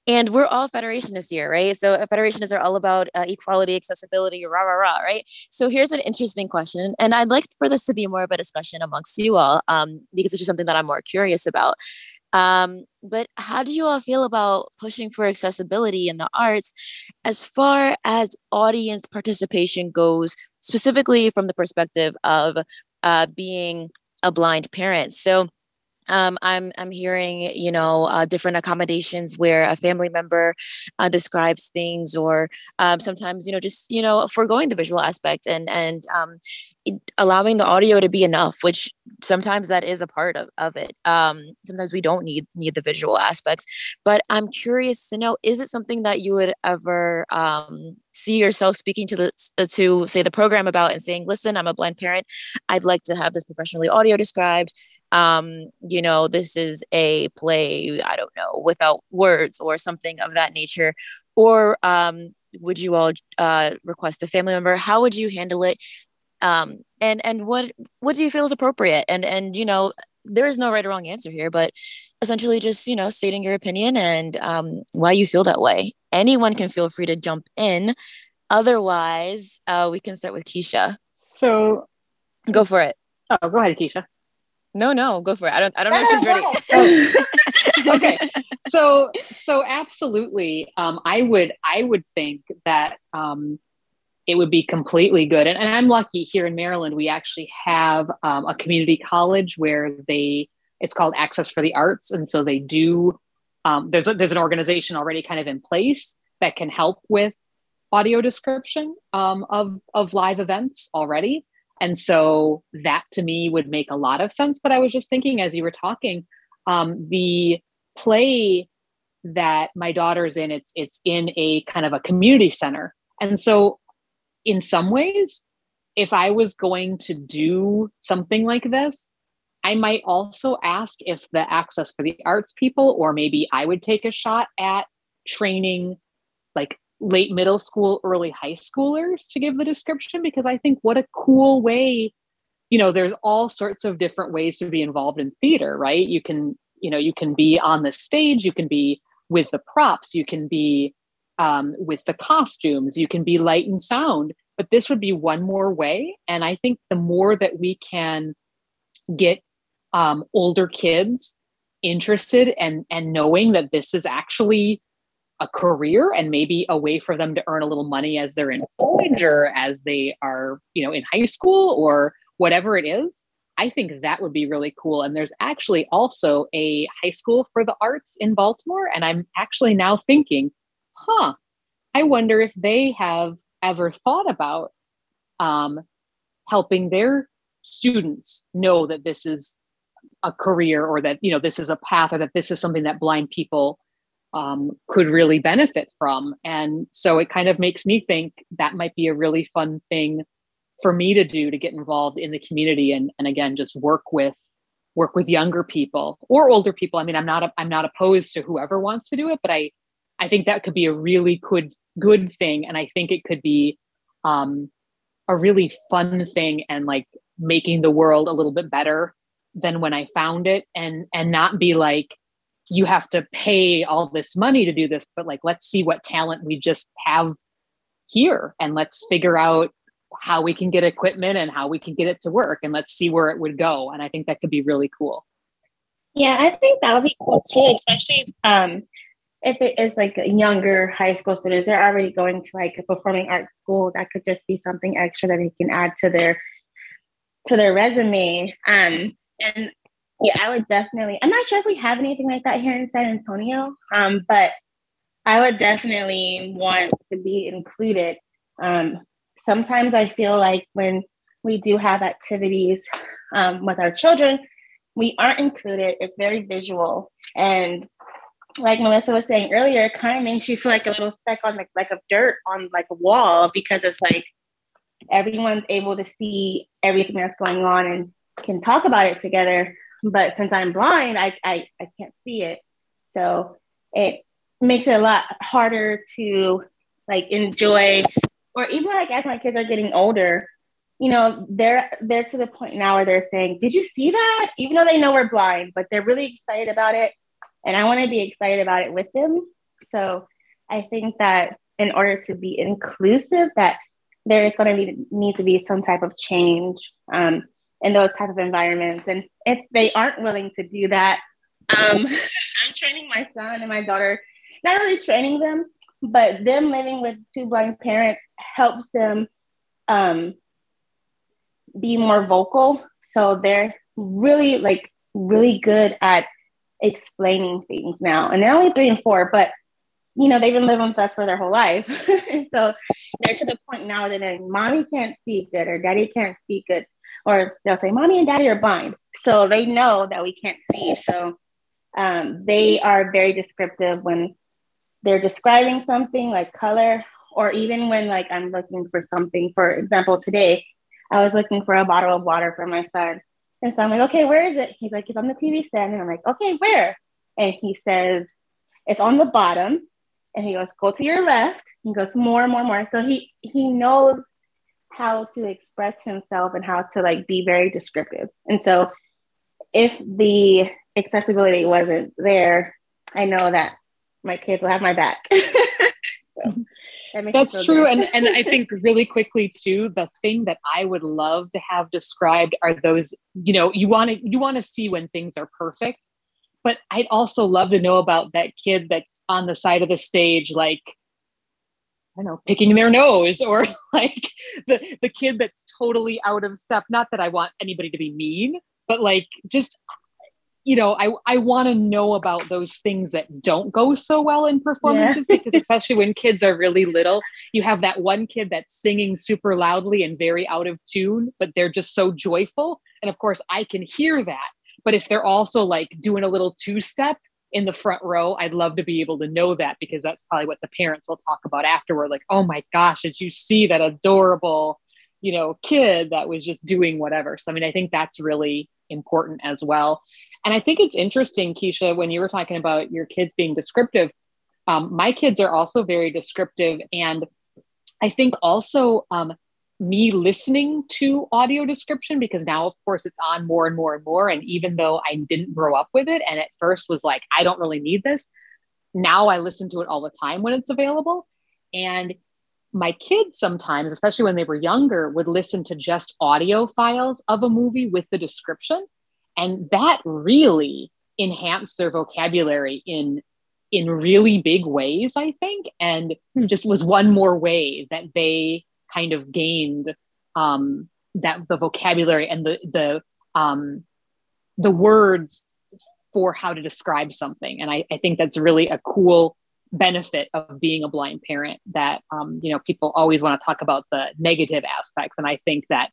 And we're all federationists here, right? So uh, federationists are all about uh, equality, accessibility, rah, rah, rah, right? So here's an interesting question. And I'd like for this to be more of a discussion amongst you all um, because it's just something that I'm more curious about. Um, but how do you all feel about pushing for accessibility in the arts as far as audience participation goes, specifically from the perspective of uh, being a blind parent? So, um, I'm I'm hearing you know uh, different accommodations where a family member uh, describes things, or um, sometimes you know just you know foregoing the visual aspect and and um, allowing the audio to be enough which sometimes that is a part of, of it. Um, sometimes we don't need need the visual aspects but i'm curious to know is it something that you would ever um, see yourself speaking to the to say the program about and saying listen i'm a blind parent. I'd like to have this professionally audio described. Um, you know this is a play i don't know without words or something of that nature. Or um, would you all uh, request a family member? How would you handle it um, and and what what do you feel is appropriate? And and you know there is no right or wrong answer here but essentially just you know stating your opinion and um, why you feel that way. Anyone can feel free to jump in. Otherwise uh, we can start with keisha. So go for it. Oh go ahead keisha. No no go for it. I don't i don't know if she's ready. Okay. So so absolutely. Um, i would i would think that um, it would be completely good. And, and, I'm lucky here in Maryland, we actually have um, a community college where they, it's called Access for the Arts. And so they do, um, there's, a, there's an organization already kind of in place that can help with audio description um, of, of live events already. And so that to me would make a lot of sense. But I was just thinking as you were talking, um, the play that my daughter's in, it's, it's in a kind of a community center. And so in some ways, if I was going to do something like this, I might also ask if the Access for the Arts people, or maybe I would take a shot at training like late middle school, early high schoolers to give the description, because I think what a cool way, you know, there's all sorts of different ways to be involved in theater, right? You can, you know, you can be on the stage, you can be with the props, you can be um, with the costumes, you can be light and sound, but this would be one more way. And I think the more that we can get um, older kids interested and and knowing that this is actually a career and maybe a way for them to earn a little money as they're in college or as they are you know in high school or whatever it is i think that would be really cool and there's actually also a high school for the arts in baltimore and i'm actually now thinking huh, I wonder if they have ever thought about um, helping their students know that this is a career or that you know this is a path or that this is something that blind people um, could really benefit from. And so it kind of makes me think that might be a really fun thing for me to do to get involved in the community and, and again just work with work with younger people or older people. I mean i'm not i'm not opposed to whoever wants to do it but i I think that could be a really good good thing, and I think it could be um, a really fun thing and like making the world a little bit better than when I found it, and and not be like you have to pay all this money to do this, but like let's see what talent we just have here, and let's figure out how we can get equipment and how we can get it to work, and let's see where it would go. And I think that could be really cool. Yeah, I think that would be cool too, especially um, if it is like younger high school students, they're already going to like a performing arts school. That could just be something extra that they can add to their to their resume. Um, and yeah, I would definitely. I'm not sure if we have anything like that here in San Antonio, um, but I would definitely want to be included. Um, sometimes I feel like when we do have activities um, with our children, we aren't included. It's very visual, and like Melissa was saying earlier, it kind of makes you feel like a little speck on like like of dirt on like a wall because it's like everyone's able to see everything that's going on and can talk about it together. But since I'm blind, I I, I can't see it. So it makes it a lot harder to like enjoy or even like as my kids are getting older, you know, they're they're to the point now where they're saying, Did you see that? Even though they know we're blind, but they're really excited about it and I want to be excited about it with them. So I think that in order to be inclusive, that there is going to need, need to be some type of change um, in those type of environments. And if they aren't willing to do that, um, I'm training my son and my daughter, not really training them, but them living with two blind parents helps them um, be more vocal. So they're really like really good at explaining things now. And they're only three and four, but you know, they've been living with us for their whole life. so they're to the point now that then mommy can't see good or daddy can't see good. Or they'll say, mommy and daddy are blind. So they know that we can't see. So um, they are very descriptive when they're describing something like color, or even when like I'm looking for something. For example, today I was looking for a bottle of water for my son. And so I'm like, okay, where is it? He's like, it's on the TV stand. And I'm like, okay, where? And he says, it's on the bottom and he goes, go to your left. He goes more and more and more. So he he knows how to express himself and how to like be very descriptive. And so if the accessibility wasn't there, I know that my kids will have my back. so that That's true. And and I think really quickly too, the thing that I would love to have described are those, you know, you want to you want to see when things are perfect but I'd also love to know about that kid that's on the side of the stage, like, I don't know, picking their nose or like the, the kid that's totally out of step. Not that I want anybody to be mean, but like just, you know, I, I want to know about those things that don't go so well in performances yeah. because especially when kids are really little, you have that one kid that's singing super loudly and very out of tune, but they're just so joyful. And of course, I can hear that but if they're also like doing a little two step in the front row, I'd love to be able to know that because that's probably what the parents will talk about afterward. Like, oh my gosh, did you see that adorable, you know, kid that was just doing whatever? So, I mean, I think that's really important as well. And I think it's interesting, Keisha, when you were talking about your kids being descriptive. Um, my kids are also very descriptive. And I think also um, me listening to audio description because now of course it's on more and more and more and even though i didn't grow up with it and at first was like i don't really need this now i listen to it all the time when it's available and my kids sometimes especially when they were younger would listen to just audio files of a movie with the description and that really enhanced their vocabulary in in really big ways i think and hmm. just was one more way that they kind of gained um, that the vocabulary and the the um, the words for how to describe something. And I, I think that's really a cool benefit of being a blind parent that um, you know people always want to talk about the negative aspects and i think that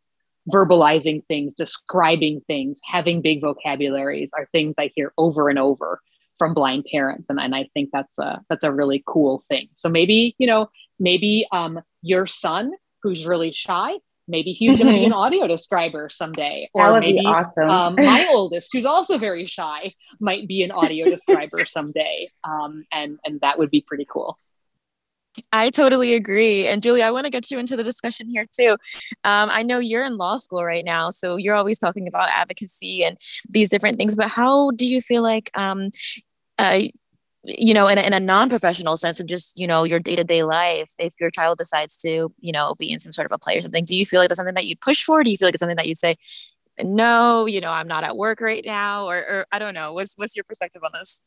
verbalizing things describing things having big vocabularies are things i hear over and over from blind parents. And, and i think that's a that's a really cool thing. So maybe you know maybe um, your son who's really shy maybe he's going to be an audio describer someday. Or maybe awesome. um, my oldest who's also very shy might be an audio describer someday. Um, and and that would be pretty cool I totally agree. And Julie, I want to get you into the discussion here too. Um, I know you're in law school right now, so you're always talking about advocacy and these different things, but how do you feel like um, uh, you know in a, in a non-professional sense of just you know your day-to-day life if your child decides to you know be in some sort of a play or something do you feel like that's something that you push for do you feel like it's something that you'd say no you know i'm not at work right now or, or i don't know what's what's your perspective on this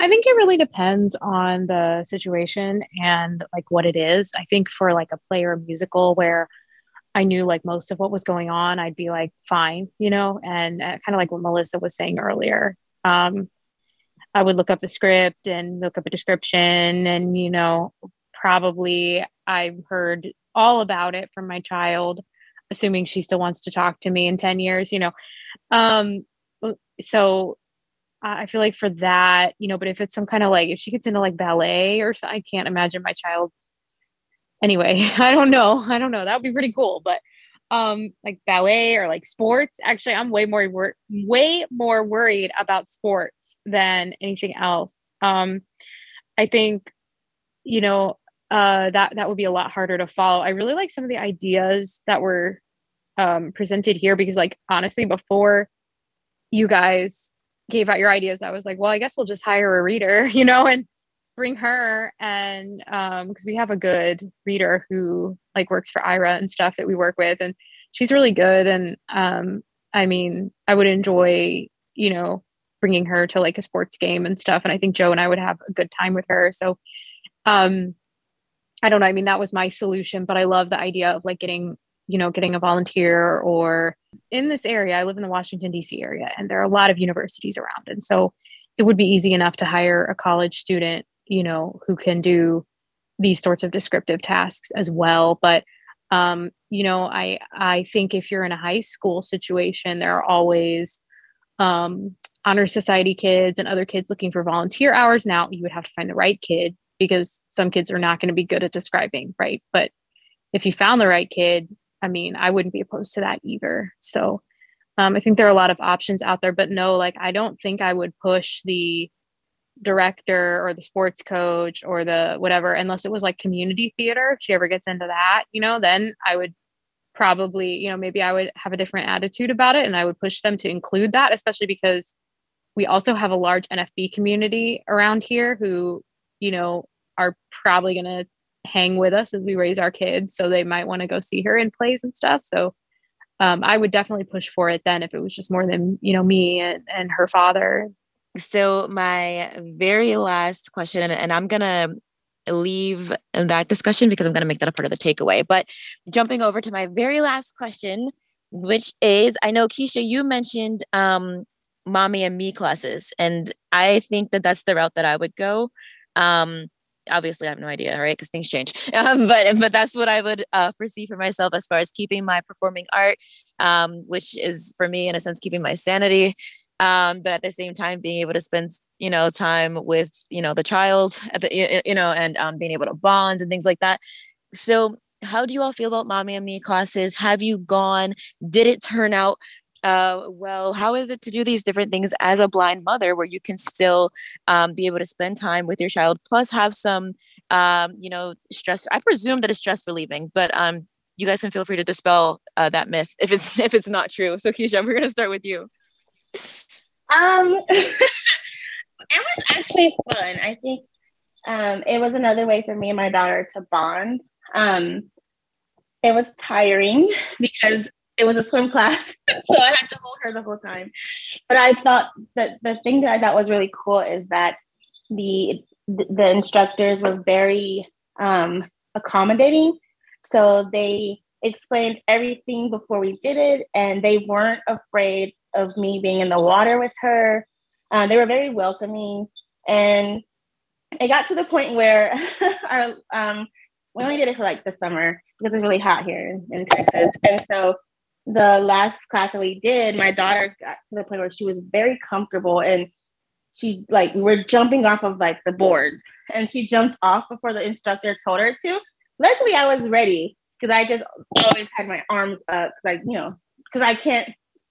i think it really depends on the situation and like what it is i think for like a play or a musical where I knew like most of what was going on, I'd be like, fine, you know, and uh, kind of like what Melissa was saying earlier. Um, I would look up the script and look up a description and you know probably I've heard all about it from my child assuming she still wants to talk to me in 10 years you know um so I feel like for that you know but if it's some kind of like if she gets into like ballet or something I can't imagine my child anyway I don't know I don't know that would be pretty cool but um like ballet or like sports actually i'm way more wor- way more worried about sports than anything else. Um i think you know uh that that would be a lot harder to follow. I really like some of the ideas that were um presented here because like honestly before you guys gave out your ideas i was like well i guess we'll just hire a reader you know and bring her. And um because we have a good reader who like works for Ira and stuff that we work with and she's really good. And um I mean I would enjoy you know bringing her to like a sports game and stuff and I think Joe and I would have a good time with her. So um I don't know I mean that was my solution but I love the idea of like getting you know getting a volunteer or in this area I live in the Washington DC area and there are a lot of universities around and so it would be easy enough to hire a college student you know, who can do these sorts of descriptive tasks as well. But um, you know, I I think if you're in a high school situation, there are always um, honor society kids and other kids looking for volunteer hours. Now you would have to find the right kid because some kids are not going to be good at describing, right? But if you found the right kid, I mean, I wouldn't be opposed to that either. So um, I think there are a lot of options out there, but no, like I don't think I would push the director or the sports coach or the whatever unless it was like community theater. If she ever gets into that, you know, then I would probably, you know, maybe I would have a different attitude about it and I would push them to include that, especially because we also have a large NFB community around here who, you know, are probably going to hang with us as we raise our kids. So they might want to go see her in plays and stuff. So um, I would definitely push for it then if it was just more than, you know, me and, and her father. So my very last question, and, I'm going to leave that discussion because I'm going to make that a part of the takeaway. But jumping over to my very last question, which is I know Keisha, you mentioned um, mommy and me classes, and I think that that's the route that I would go. Um, obviously, I have no idea, right? Because things change. Um, but but that's what I would uh, foresee for myself as far as keeping my performing art, um, which is for me in a sense keeping my sanity um, but at the same time being able to spend you know time with you know the child at the you know and um, being able to bond and things like that so how do you all feel about mommy and me classes have you gone did it turn out uh, well, how is it to do these different things as a blind mother where you can still um, be able to spend time with your child, plus have some, um, you know, stress? I presume that it's stress relieving, but um, you guys can feel free to dispel uh, that myth if it's if it's not true. So, Keisha, we're going to start with you. Um, it was actually fun. I think um, it was another way for me and my daughter to bond. Um, it was tiring because it was a swim class, so I had to hold her the whole time. But I thought that the thing that I thought was really cool is that the the instructors were very um, accommodating. So they explained everything before we did it, and they weren't afraid of me being in the water with her. Uh, they were very welcoming, and it got to the point where our um, we only did it for like the summer because it's really hot here in, in Texas, and so the last class that we did, my daughter got to the point where she was very comfortable and she like we were jumping off of like the boards and she jumped off before the instructor told her to. Luckily, I was ready because I just always had my arms up, like you know, because I can't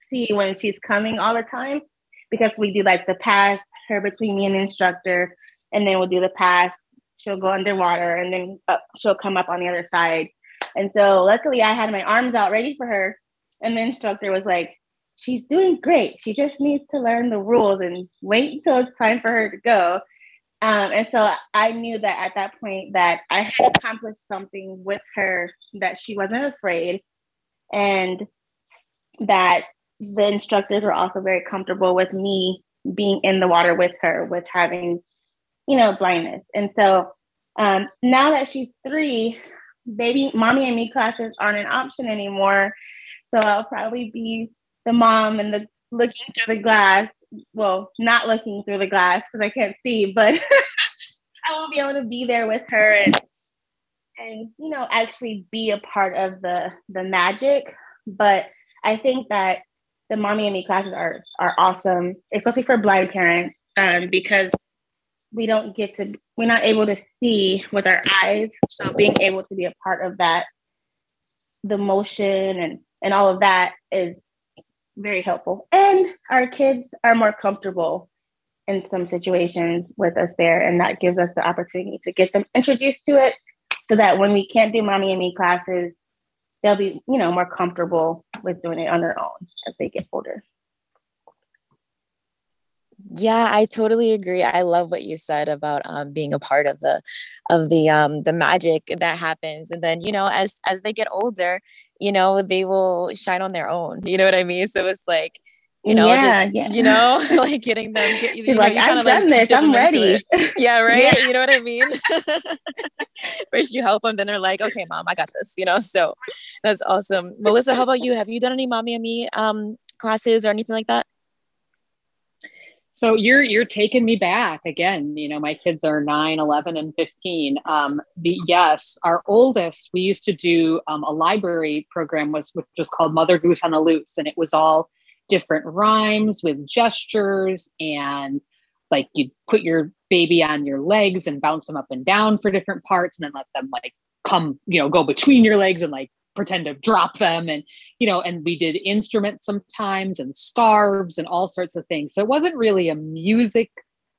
see when she's coming all the time because we do like the pass her between me and the instructor, and then we'll do the pass. She'll go underwater and then up, she'll come up on the other side. And so luckily I had my arms out ready for her. And the instructor was like, she's doing great. She just needs to learn the rules and wait until it's time for her to go. Um, and so I knew that at that point that I had accomplished something with her that she wasn't afraid and that the instructors were also very comfortable with me being in the water with her with having you know blindness and so um, now that she's three baby mommy and me classes aren't an option anymore so i'll probably be the mom and the looking through the glass well not looking through the glass because i can't see but i will be able to be there with her and and you know actually be a part of the the magic but i think that the mommy and me classes are are awesome, especially for blind parents, um, because we don't get to we're not able to see with our eyes. So being able to be a part of that, the motion and and all of that is very helpful. And our kids are more comfortable in some situations with us there, and that gives us the opportunity to get them introduced to it, so that when we can't do mommy and me classes, they'll be, you know, more comfortable with doing it on their own as they get older. Yeah, I totally agree. I love what you said about um, being a part of the of the um, the magic that happens, and then you know, as as they get older, you know, they will shine on their own. You know what I mean? So it's like you know, yeah, just, yeah. you know, like getting them, get, you, like, know, I've done like this, I'm ready. Yeah, right. Yeah. You know what I mean? First you help them, then they're like, okay, mom, I got this, you know? So that's awesome. Melissa, how about you? Have you done any mommy and me um, classes or anything like that? So you're you're taking me back again. You know, my kids are 9, 11, and 15. Um, the yes, our oldest, we used to do um, a library program was which was called Mother Goose on the Loose, and it was all different rhymes with gestures and like you put your baby on your legs and bounce them up and down for different parts and then let them like come you know go between your legs and like pretend to drop them. And you know and we did instruments sometimes and scarves and all sorts of things. So it wasn't really a music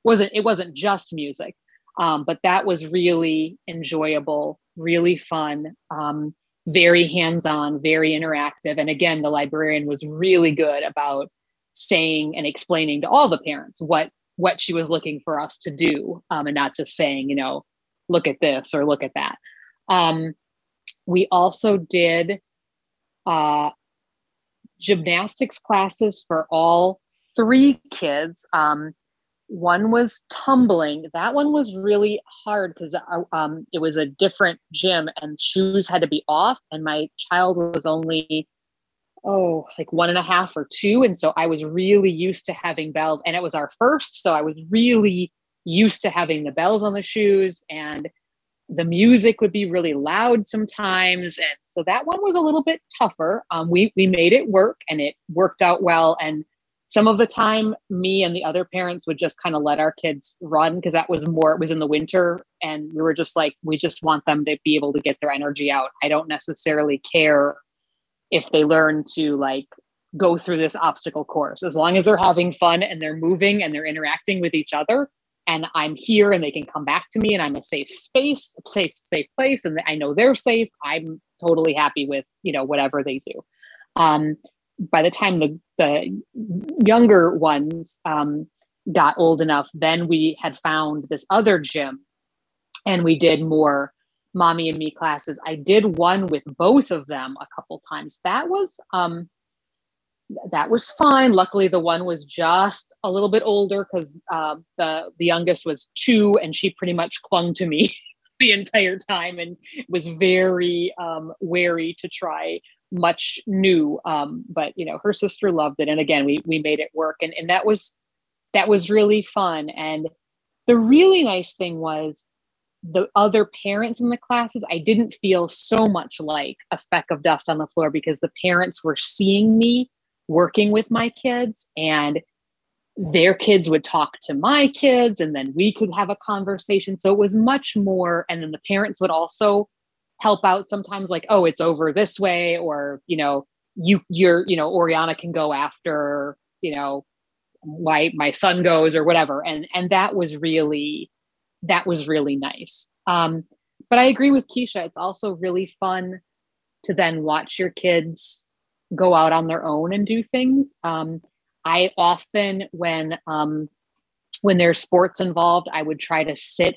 wasn't it wasn't just music. Um, but that was really enjoyable really fun um, very hands-on very interactive. And again the librarian was really good about saying and explaining to all the parents what what she was looking for us to do um, and not just saying you know look at this or look at that. Um, we also did uh, gymnastics classes for all three kids. Um, one was tumbling. That one was really hard because uh, um, it was a different gym and shoes had to be off. And my child was only, oh, like one and a half or two. And so I was really used to having bells. And it was our first. So I was really used to having the bells on the shoes. And the music would be really loud sometimes. And so that one was a little bit tougher. Um, we we made it work and it worked out well. And some of the time me and the other parents would just kind of let our kids run because that was more it was in the winter. And we were just like we just want them to be able to get their energy out. I don't necessarily care if they learn to like go through this obstacle course. As long as they're having fun and they're moving and they're interacting with each other and I'm here and they can come back to me and I'm a safe space, safe, safe place. And I know they're safe. I'm totally happy with, you know, whatever they do. Um, by the time the, the younger ones um, got old enough, then we had found this other gym and we did more mommy and me classes. I did one with both of them a couple times. That was, um, that was fine. Luckily, the one was just a little bit older because uh, the the youngest was two, and she pretty much clung to me the entire time and was very um, wary to try much new. Um, but you know, her sister loved it, and again, we we made it work, and and that was that was really fun. And the really nice thing was the other parents in the classes, I didn't feel so much like a speck of dust on the floor because the parents were seeing me working with my kids and their kids would talk to my kids and then we could have a conversation. So it was much more and then the parents would also help out sometimes like oh it's over this way or you know you you're you know oriana can go after you know my my son goes or whatever. And and that was really that was really nice. Um but i agree with keisha. It's also really fun to then watch your kids go out on their own and do things. Um, I often, when um, when there's sports involved, I would try to sit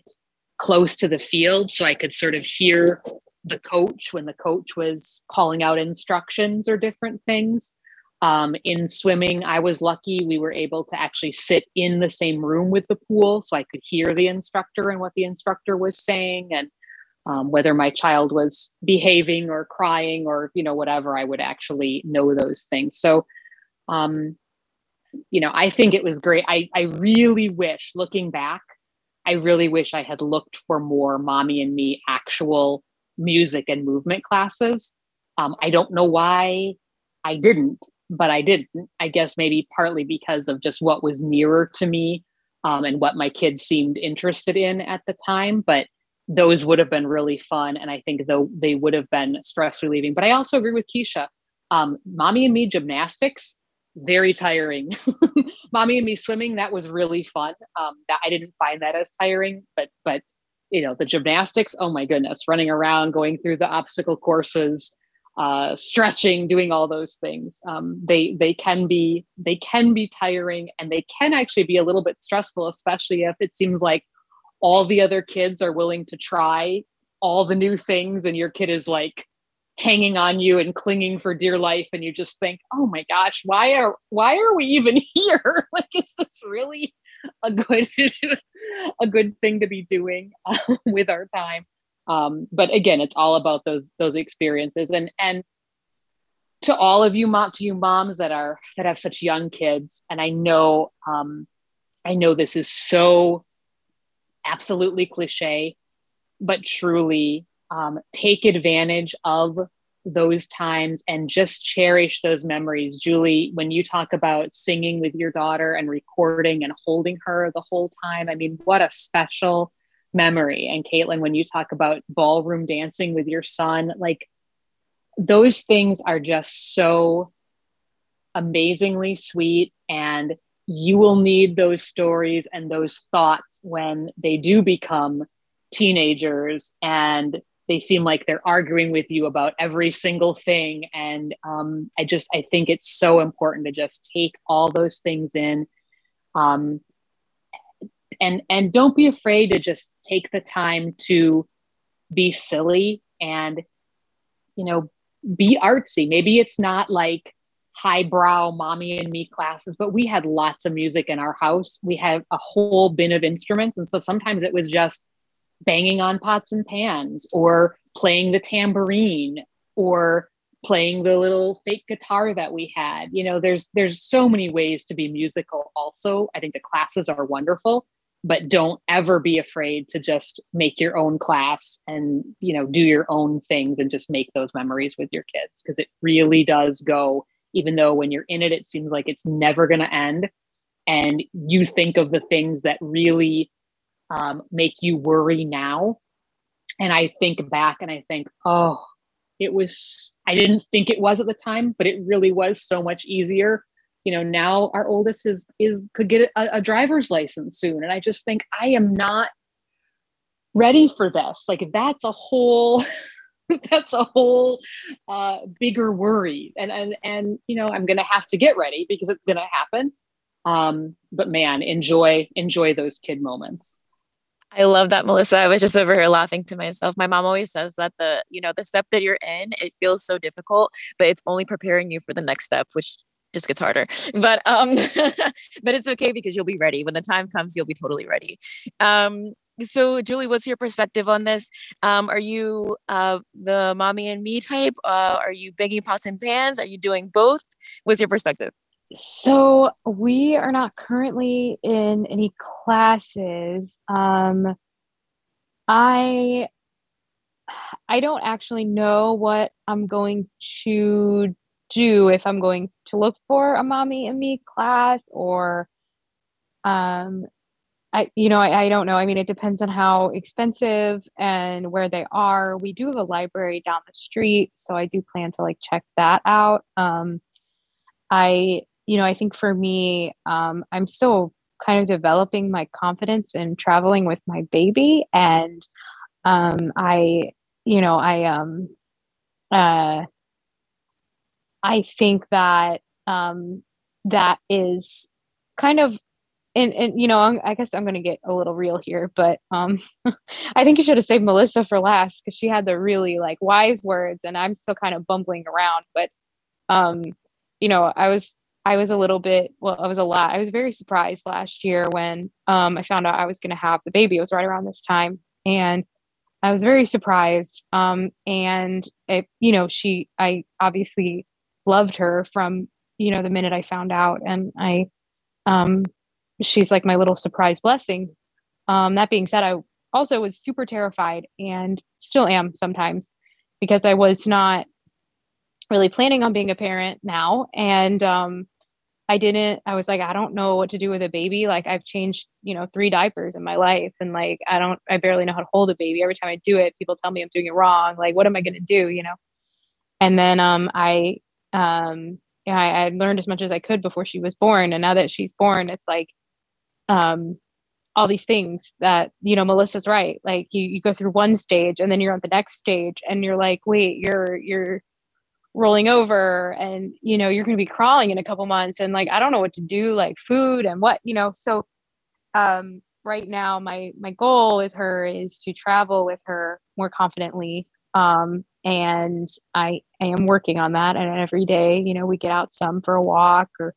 close to the field so I could sort of hear the coach when the coach was calling out instructions or different things. Um, in swimming, I was lucky we were able to actually sit in the same room with the pool so I could hear the instructor and what the instructor was saying. And um, whether my child was behaving or crying or you know whatever i would actually know those things. So um, you know i think it was great. I i really wish looking back i really wish i had looked for more mommy and me actual music and movement classes. Um, i don't know why i didn't but i didn't. I guess maybe partly because of just what was nearer to me um, and what my kids seemed interested in at the time but those would have been really fun. And I think though they would have been stress relieving. But I also agree with Keisha. Um, mommy and me gymnastics, very tiring. mommy and me swimming, that was really fun. Um, that I didn't find that as tiring, but but you know, the gymnastics, oh my goodness, running around, going through the obstacle courses, uh, stretching, doing all those things. Um, they they can be they can be tiring and they can actually be a little bit stressful, especially if it seems like all the other kids are willing to try all the new things and your kid is like hanging on you and clinging for dear life and you just think oh my gosh why are why are we even here? Like is this really a good a good thing to be doing uh, with our time? Um, but again it's all about those those experiences. And and to all of you mom to you moms that are that have such young kids and i know um, I know this is so absolutely cliche, but truly um, take advantage of those times and just cherish those memories. Julie, when you talk about singing with your daughter and recording and holding her the whole time, I mean, what a special memory. And Caitlin, when you talk about ballroom dancing with your son, like those things are just so amazingly sweet and you will need those stories and those thoughts when they do become teenagers and they seem like they're arguing with you about every single thing. And um, i just i think it's so important to just take all those things in. Um, and and don't be afraid to just take the time to be silly and you know be artsy. Maybe it's not like highbrow mommy and me classes, but we had lots of music in our house. We had a whole bin of instruments. And so sometimes it was just banging on pots and pans or playing the tambourine or playing the little fake guitar that we had. You know, there's there's so many ways to be musical also. I think the classes are wonderful, but don't ever be afraid to just make your own class and, you know, do your own things and just make those memories with your kids because it really does go even though when you're in it, it seems like it's never going to end. And you think of the things that really um, make you worry now. And I think back and I think, oh, it was, I didn't think it was at the time, but it really was so much easier. You know, now our oldest is, is, could get a, a driver's license soon. And I just think I am not ready for this. Like, that's a whole that's a whole uh, bigger worry and and and you know i'm gonna have to get ready because it's gonna happen um, but man enjoy enjoy those kid moments I love that, Melissa. I was just over here laughing to myself. My mom always says that the, you know, the step that you're in, it feels so difficult, but it's only preparing you for the next step, which just gets harder. But um, but it's okay because you'll be ready when the time comes. You'll be totally ready. Um, so julie what's your perspective on this? Um, are you uh, the mommy and me type? Uh, are you banging pots and pans? Are you doing both? What's your perspective? So we are not currently in any classes. Um, i i don't actually know what i'm going to do if i'm going to look for a mommy and me class or um I, you know, I, I, don't know. I mean, it depends on how expensive and where they are. We do have a library down the street, so I do plan to like check that out. Um, I, you know, I think for me, um, I'm still kind of developing my confidence in traveling with my baby, and um, I, you know, I, um, uh, I think that um, that is kind of and and you know i guess i'm going to get a little real here but um i think you should have saved melissa for last because she had the really like wise words and i'm still kind of bumbling around but um you know i was i was a little bit well i was a lot i was very surprised last year when um i found out i was going to have the baby. It was right around this time and i was very surprised um and it you know she i obviously loved her from you know the minute i found out and i um she's like my little surprise blessing. Um, that being said, I also was super terrified and still am sometimes because I was not really planning on being a parent now. And um, I didn't, I was like, I don't know what to do with a baby. Like, I've changed, you know, three diapers in my life. And like, I don't, I barely know how to hold a baby. Every time I do it, people tell me I'm doing it wrong. Like, what am I going to do, you know? And then um, I, um, yeah, I, I learned as much as I could before she was born. And now that she's born, it's like, um, all these things that you know melissa's right. Like you, you go through one stage and then you're on the next stage and you're like wait you're you're rolling over and you know you're going to be crawling in a couple months and like i don't know what to do like food and what you know so um right now my my goal with her is to travel with her more confidently um and i i am working on that and every day you know we get out some for a walk or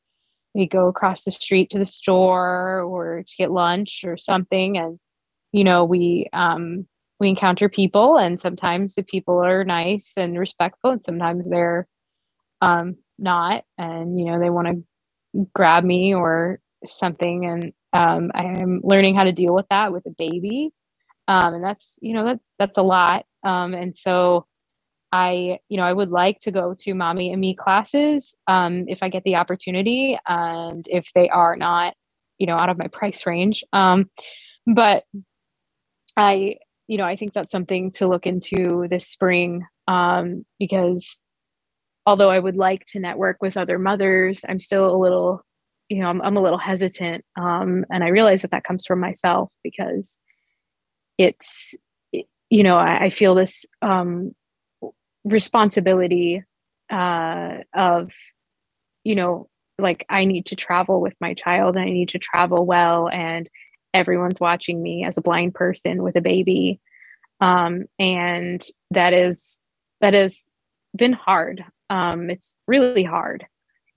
we go across the street to the store or to get lunch or something and you know we um we encounter people and sometimes the people are nice and respectful and sometimes they're um not and you know they want to grab me or something and um, I'm learning how to deal with that with a baby. Um, and that's, you know, that's, that's a lot. Um, and so I, you know, I would like to go to mommy and me classes um, if I get the opportunity and if they are not, you know, out of my price range. Um, but I, you know, I think that's something to look into this spring um, because although I would like to network with other mothers, I'm still a little, you know, I'm, I'm a little hesitant. Um, and I realize that that comes from myself because it's, you know, I, I feel this um, responsibility uh, of, you know, like I need to travel with my child and I need to travel well and everyone's watching me as a blind person with a baby. Um, and that is, that has been hard. Um, it's really hard.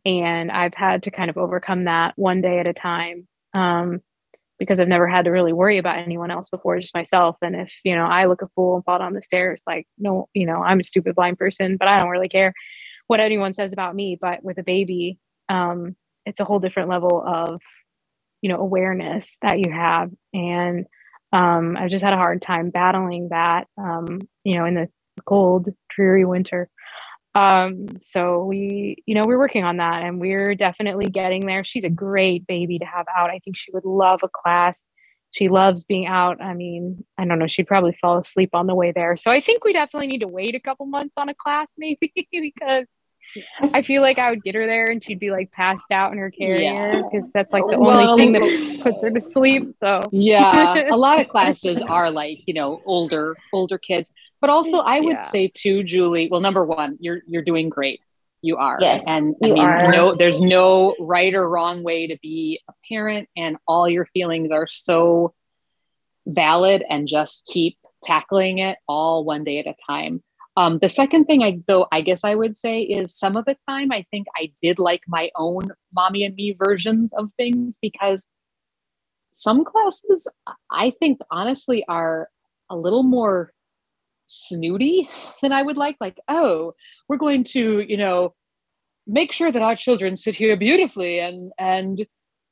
And I've had to kind of overcome that one day at a time. Um, because I've never had to really worry about anyone else before, just myself. And if, you know, I look a fool and fall down the stairs, like, no, you know, I'm a stupid blind person, but I don't really care what anyone says about me. But with a baby, um, it's a whole different level of, you know, awareness that you have. And um, I've just had a hard time battling that, um, you know, in the cold, dreary winter. Um, so we, you know, we're working on that and we're definitely getting there. She's a great baby to have out. I think she would love a class. She loves being out. I mean, I don't know, she'd probably fall asleep on the way there. So I think we definitely need to wait a couple months on a class maybe because I feel like I would get her there and she'd be like passed out in her carrier because yeah. that's like the well, only thing that puts her to sleep. So yeah, a lot of classes are like you know older older kids. But also, I would yeah. say too, Julie. Well, number one, you're you're doing great. You are, yes, and I mean, are. no, there's no right or wrong way to be a parent, and all your feelings are so valid. And just keep tackling it all one day at a time. Um, the second thing I though I guess I would say is some of the time I think I did like my own mommy and me versions of things because some classes I think honestly are a little more snooty than I would like. Like, oh, we're going to, you know, make sure that our children sit here beautifully and and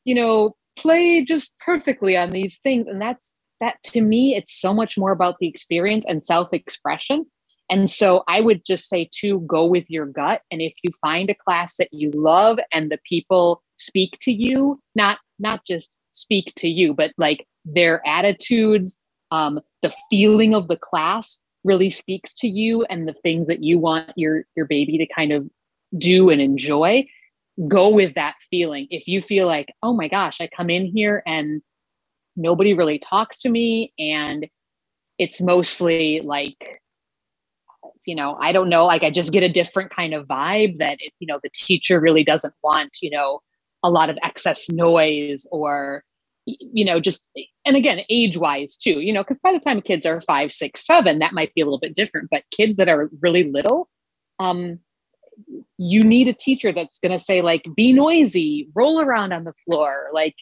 you know play just perfectly on these things. And that's that to me, it's so much more about the experience and self-expression. And so I would just say to go with your gut. And if you find a class that you love and the people speak to you, not not just speak to you, but like their attitudes, um, the feeling of the class, really speaks to you and the things that you want your your baby to kind of do and enjoy go with that feeling. If you feel like oh my gosh i come in here and nobody really talks to me and it's mostly like you know i don't know like i just get a different kind of vibe that it, you know the teacher really doesn't want you know a lot of excess noise or you know, just and again, age wise too, you know, because by the time kids are five, six, seven, that might be a little bit different. But kids that are really little, um, you need a teacher that's going to say like, be noisy, roll around on the floor, like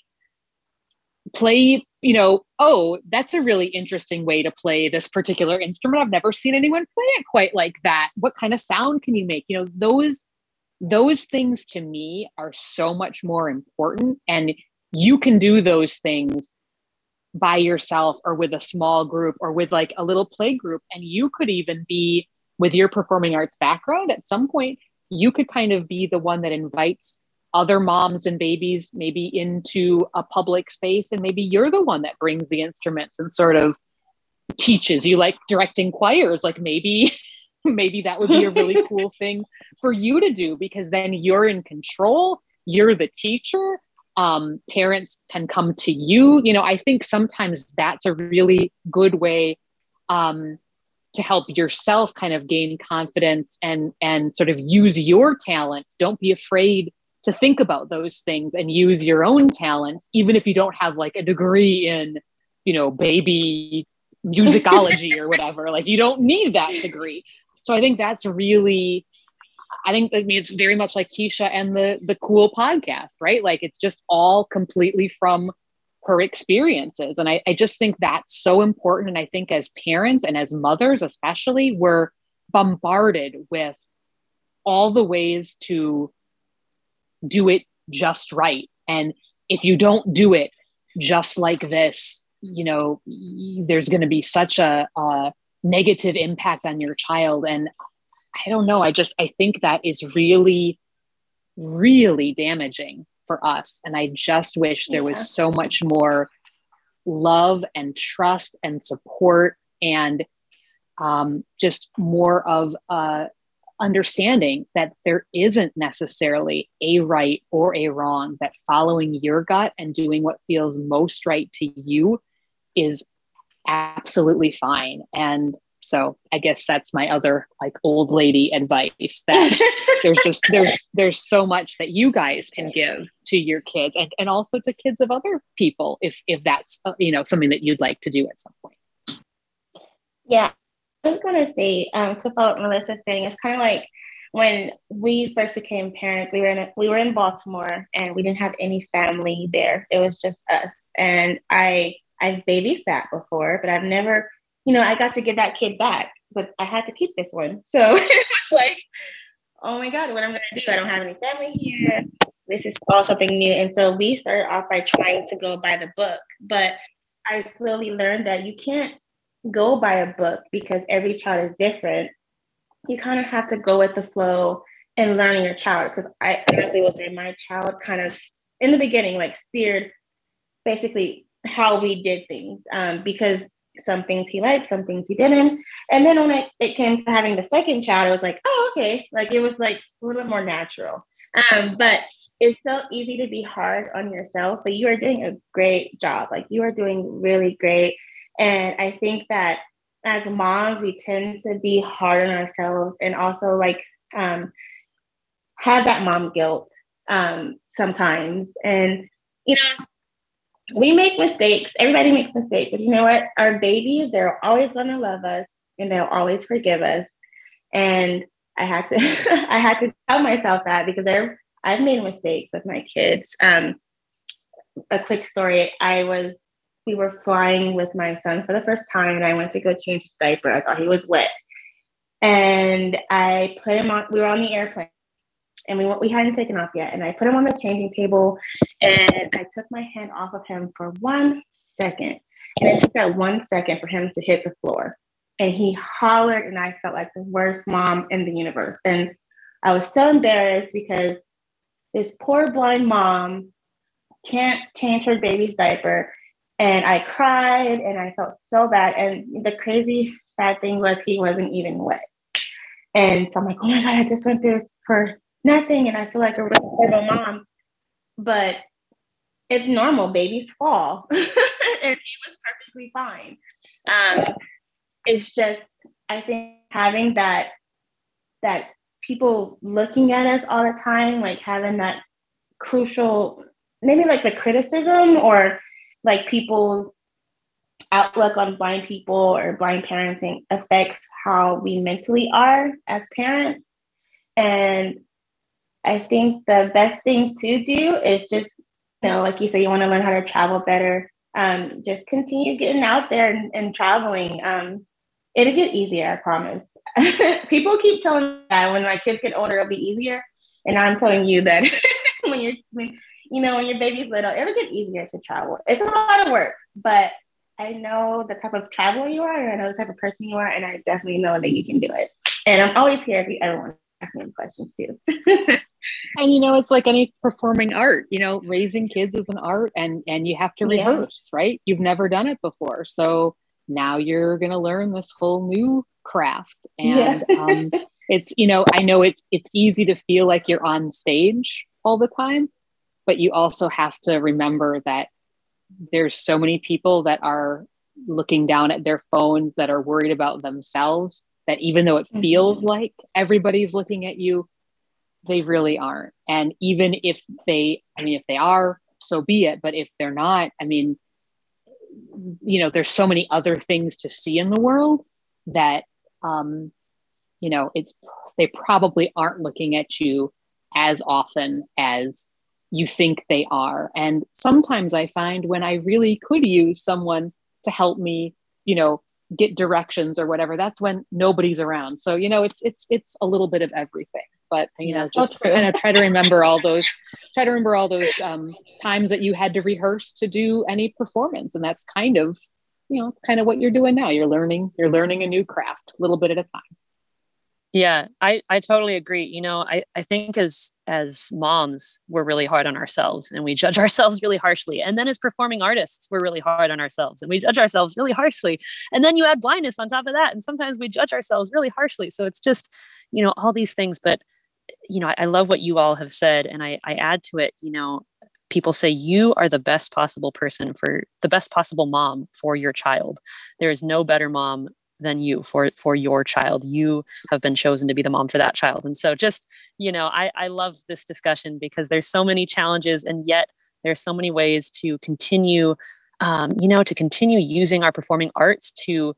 play. You know, oh, that's a really interesting way to play this particular instrument. I've never seen anyone play it quite like that. What kind of sound can you make? You know, those those things to me are so much more important and you can do those things by yourself or with a small group or with like a little play group. And you could even be with your performing arts background. At some point you could kind of be the one that invites other moms and babies maybe into a public space. And maybe you're the one that brings the instruments and sort of teaches. You like directing choirs. Like maybe maybe that would be a really cool thing for you to do because then you're in control. You're the teacher um, parents can come to you. You know i think sometimes that's a really good way um, to help yourself kind of gain confidence and and sort of use your talents. Don't be afraid to think about those things and use your own talents even if you don't have like a degree in you know baby musicology or whatever. Like you don't need that degree. So i think that's really I think I mean it's very much like Keisha and the the cool podcast, right? Like it's just all completely from her experiences. And I, I just think that's so important. And I think as parents and as mothers, especially, we're bombarded with all the ways to do it just right. And if you don't do it just like this, you know, there's going to be such a, a negative impact on your child. And I don't know. I just, I think that is really, really damaging for us. And I just wish there yeah. was so much more love and trust and support and um, just more of a understanding that there isn't necessarily a right or a wrong, that following your gut and doing what feels most right to you is absolutely fine. And so I guess that's my other like old lady advice that there's just there's there's so much that you guys can give to your kids and, and also to kids of other people if if that's uh, you know something that you'd like to do at some point. Yeah, I was going to say um, to follow what Melissa's saying, it's kind of like when we first became parents. We were in a, we were in Baltimore and we didn't have any family there. It was just us. And I I've babysat before, but I've never, you know, I got to give that kid back, but I had to keep this one. So it was like, oh my God, what am I'm gonna do? I don't have any family here. This is all something new. And so we started off by trying to go by the book, but I slowly learned that you can't go by a book because every child is different. You kind of have to go with the flow and learn your child. Because I honestly will say my child kind of in the beginning like steered basically how we did things um, because some things he liked, some things he didn't. And then when it, it came to having the second child, it was like, oh, okay. Like it was like a little bit more natural. Um, but it's so easy to be hard on yourself, but you are doing a great job. Like you are doing really great. And I think that as moms, we tend to be hard on ourselves and also like um, have that mom guilt um, sometimes. And, you know, we make mistakes. Everybody makes mistakes, but you know what? Our babies, they're always going to love us and they'll always forgive us. And I had to, I had to tell myself that because I've made mistakes with my kids. Um, a quick story: I was we were flying with my son for the first time and I went to go change his diaper. I thought he was wet. And I put him on, we were on the airplane and we, we hadn't taken off yet. And I put him on the changing table and I took my hand off of him for one second. And it took that one second for him to hit the floor. And he hollered, and I felt like the worst mom in the universe. And I was so embarrassed because this poor blind mom can't change her baby's diaper and I cried and I felt so bad. And the crazy sad thing was he wasn't even wet. And so I'm like, oh my God, I just went through this for nothing. And I feel like a really horrible mom. But it's normal, babies fall. and he was perfectly fine. Um, it's just, I think having that, that people looking at us all the time, like having that crucial, maybe like the criticism or like people's outlook on blind people or blind parenting affects how we mentally are as parents. And I think the best thing to do is just, you know, like you say, you want to learn how to travel better. Um, just continue getting out there and, and traveling. Um, it'll get easier, I promise. People keep telling me that when my kids get older, it'll be easier. And I'm telling you that when you're when, you know, when your baby's little, it'll get easier to travel. It's a lot of work, but I know the type of traveler you are, and I know the type of person you are, and I definitely know that you can do it. And I'm always here if you ever want to ask me any questions too. and you know, it's like any performing art. You know, raising kids is an art, and and you have to rehearse, yeah. right? You've never done it before, so now you're going to learn this whole new craft, and yeah. um, it's you know, I know it's it's easy to feel like you're on stage all the time but you also have to remember that there's so many people that are looking down at their phones that are worried about themselves that even though it feels mm-hmm. like everybody's looking at you they really aren't and even if they i mean if they are so be it but if they're not i mean you know there's so many other things to see in the world that um you know it's they probably aren't looking at you as often as you think they are. And sometimes I find when I really could use someone to help me, you know, get directions or whatever that's when nobody's around. So you know it's it's it's a little bit of everything but you know just kind of try to remember all those try to remember all those um, times that you had to rehearse to do any performance. And that's kind of you know it's kind of what you're doing now. You're learning you're learning a new craft a little bit at a time yeah i i totally agree you know i i think as as moms we're really hard on ourselves and we judge ourselves really harshly. And then as performing artists we're really hard on ourselves and we judge ourselves really harshly. And then you add blindness on top of that and sometimes we judge ourselves really harshly. So it's just you know all these things but you know I, I love what you all have said and i i add to it you know people say you are the best possible person for the best possible mom for your child. There is no better mom than you for for your child. You have been chosen to be the mom for that child. And so just you know i i love this discussion because there's so many challenges and yet there's so many ways to continue um, you know to continue using our performing arts to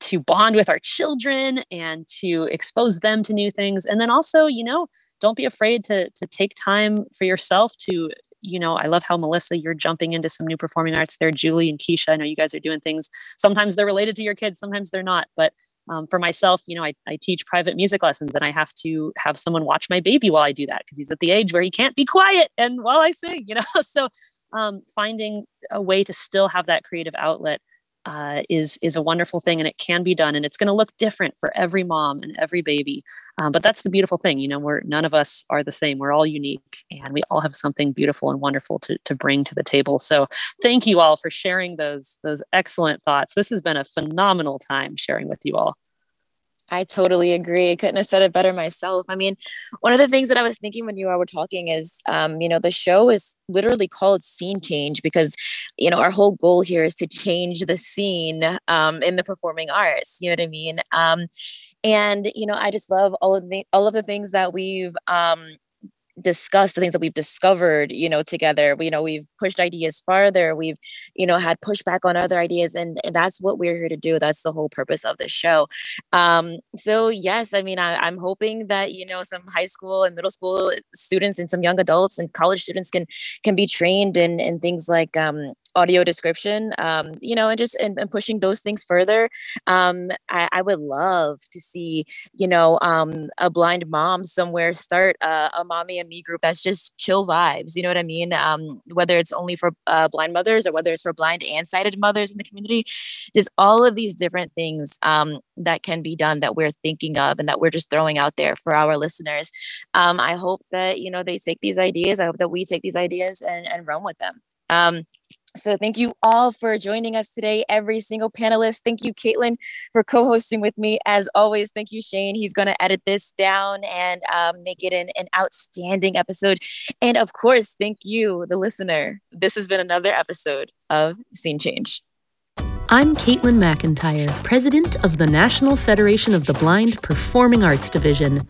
to bond with our children and to expose them to new things. And then also you know don't be afraid to to take time for yourself to you know, I love how Melissa, you're jumping into some new performing arts there. Julie and Keisha, I know you guys are doing things. Sometimes they're related to your kids, sometimes they're not. But um, for myself, you know, I, I teach private music lessons and I have to have someone watch my baby while I do that because he's at the age where he can't be quiet and while I sing, you know. so um, finding a way to still have that creative outlet uh, is is a wonderful thing and it can be done and it's going to look different for every mom and every baby. Um, but that's the beautiful thing you know we're none of us are the same we're all unique and we all have something beautiful and wonderful to, to bring to the table. So thank you all for sharing those those excellent thoughts. This has been a phenomenal time sharing with you all I totally agree. I couldn't have said it better myself. I mean, one of the things that I was thinking when you were talking is, um, you know, the show is literally called Scene Change because, you know, our whole goal here is to change the scene um, in the performing arts. You know what I mean? Um, and you know, I just love all of the all of the things that we've um, discussed the things that we've discovered you know together. You know we've pushed ideas farther. We've you know had pushback on other ideas and, and that's what we're here to do. That's the whole purpose of this show. Um so yes i mean I, i'm hoping that you know some high school and middle school students and some young adults and college students can can be trained in in things like um audio description um, you know and just and, and pushing those things further um, I, I, would love to see you know um, a blind mom somewhere start a, a, mommy and me group that's just chill vibes you know what i mean? Um, whether it's only for uh, blind mothers or whether it's for blind and sighted mothers in the community just all of these different things um, that can be done that we're thinking of and that we're just throwing out there for our listeners. Um, i hope that you know they take these ideas i hope that we take these ideas and, and run with them. Um, so thank you all for joining us today, every single panelist. Thank you, Caitlin, for co-hosting with me. As always, thank you, Shane. He's going to edit this down and um, make it an, an outstanding episode. And of course, thank you, the listener. This has been another episode of Scene Change. I'm Caitlin McIntyre, President of the National Federation of the Blind Performing Arts Division.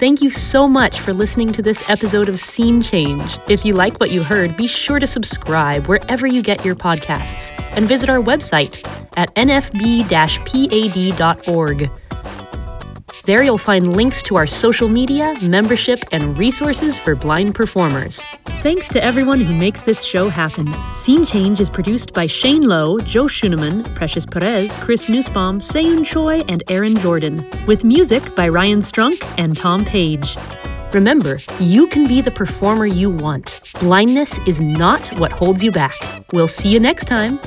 Thank you so much for listening to this episode of Scene Change. If you like what you heard, be sure to subscribe wherever you get your podcasts and visit our website at nfb-pad.org. There you'll find links to our social media, membership, and resources for blind performers. Thanks to everyone who makes this show happen. Scene Change is produced by Shane Lowe, Joe Schuneman, Precious Perez, Chris Nussbaum, Seyun Choi, and Aaron Jordan, with music by Ryan Strunk and Tom Page. Remember, you can be the performer you want. Blindness is not what holds you back. We'll see you next time.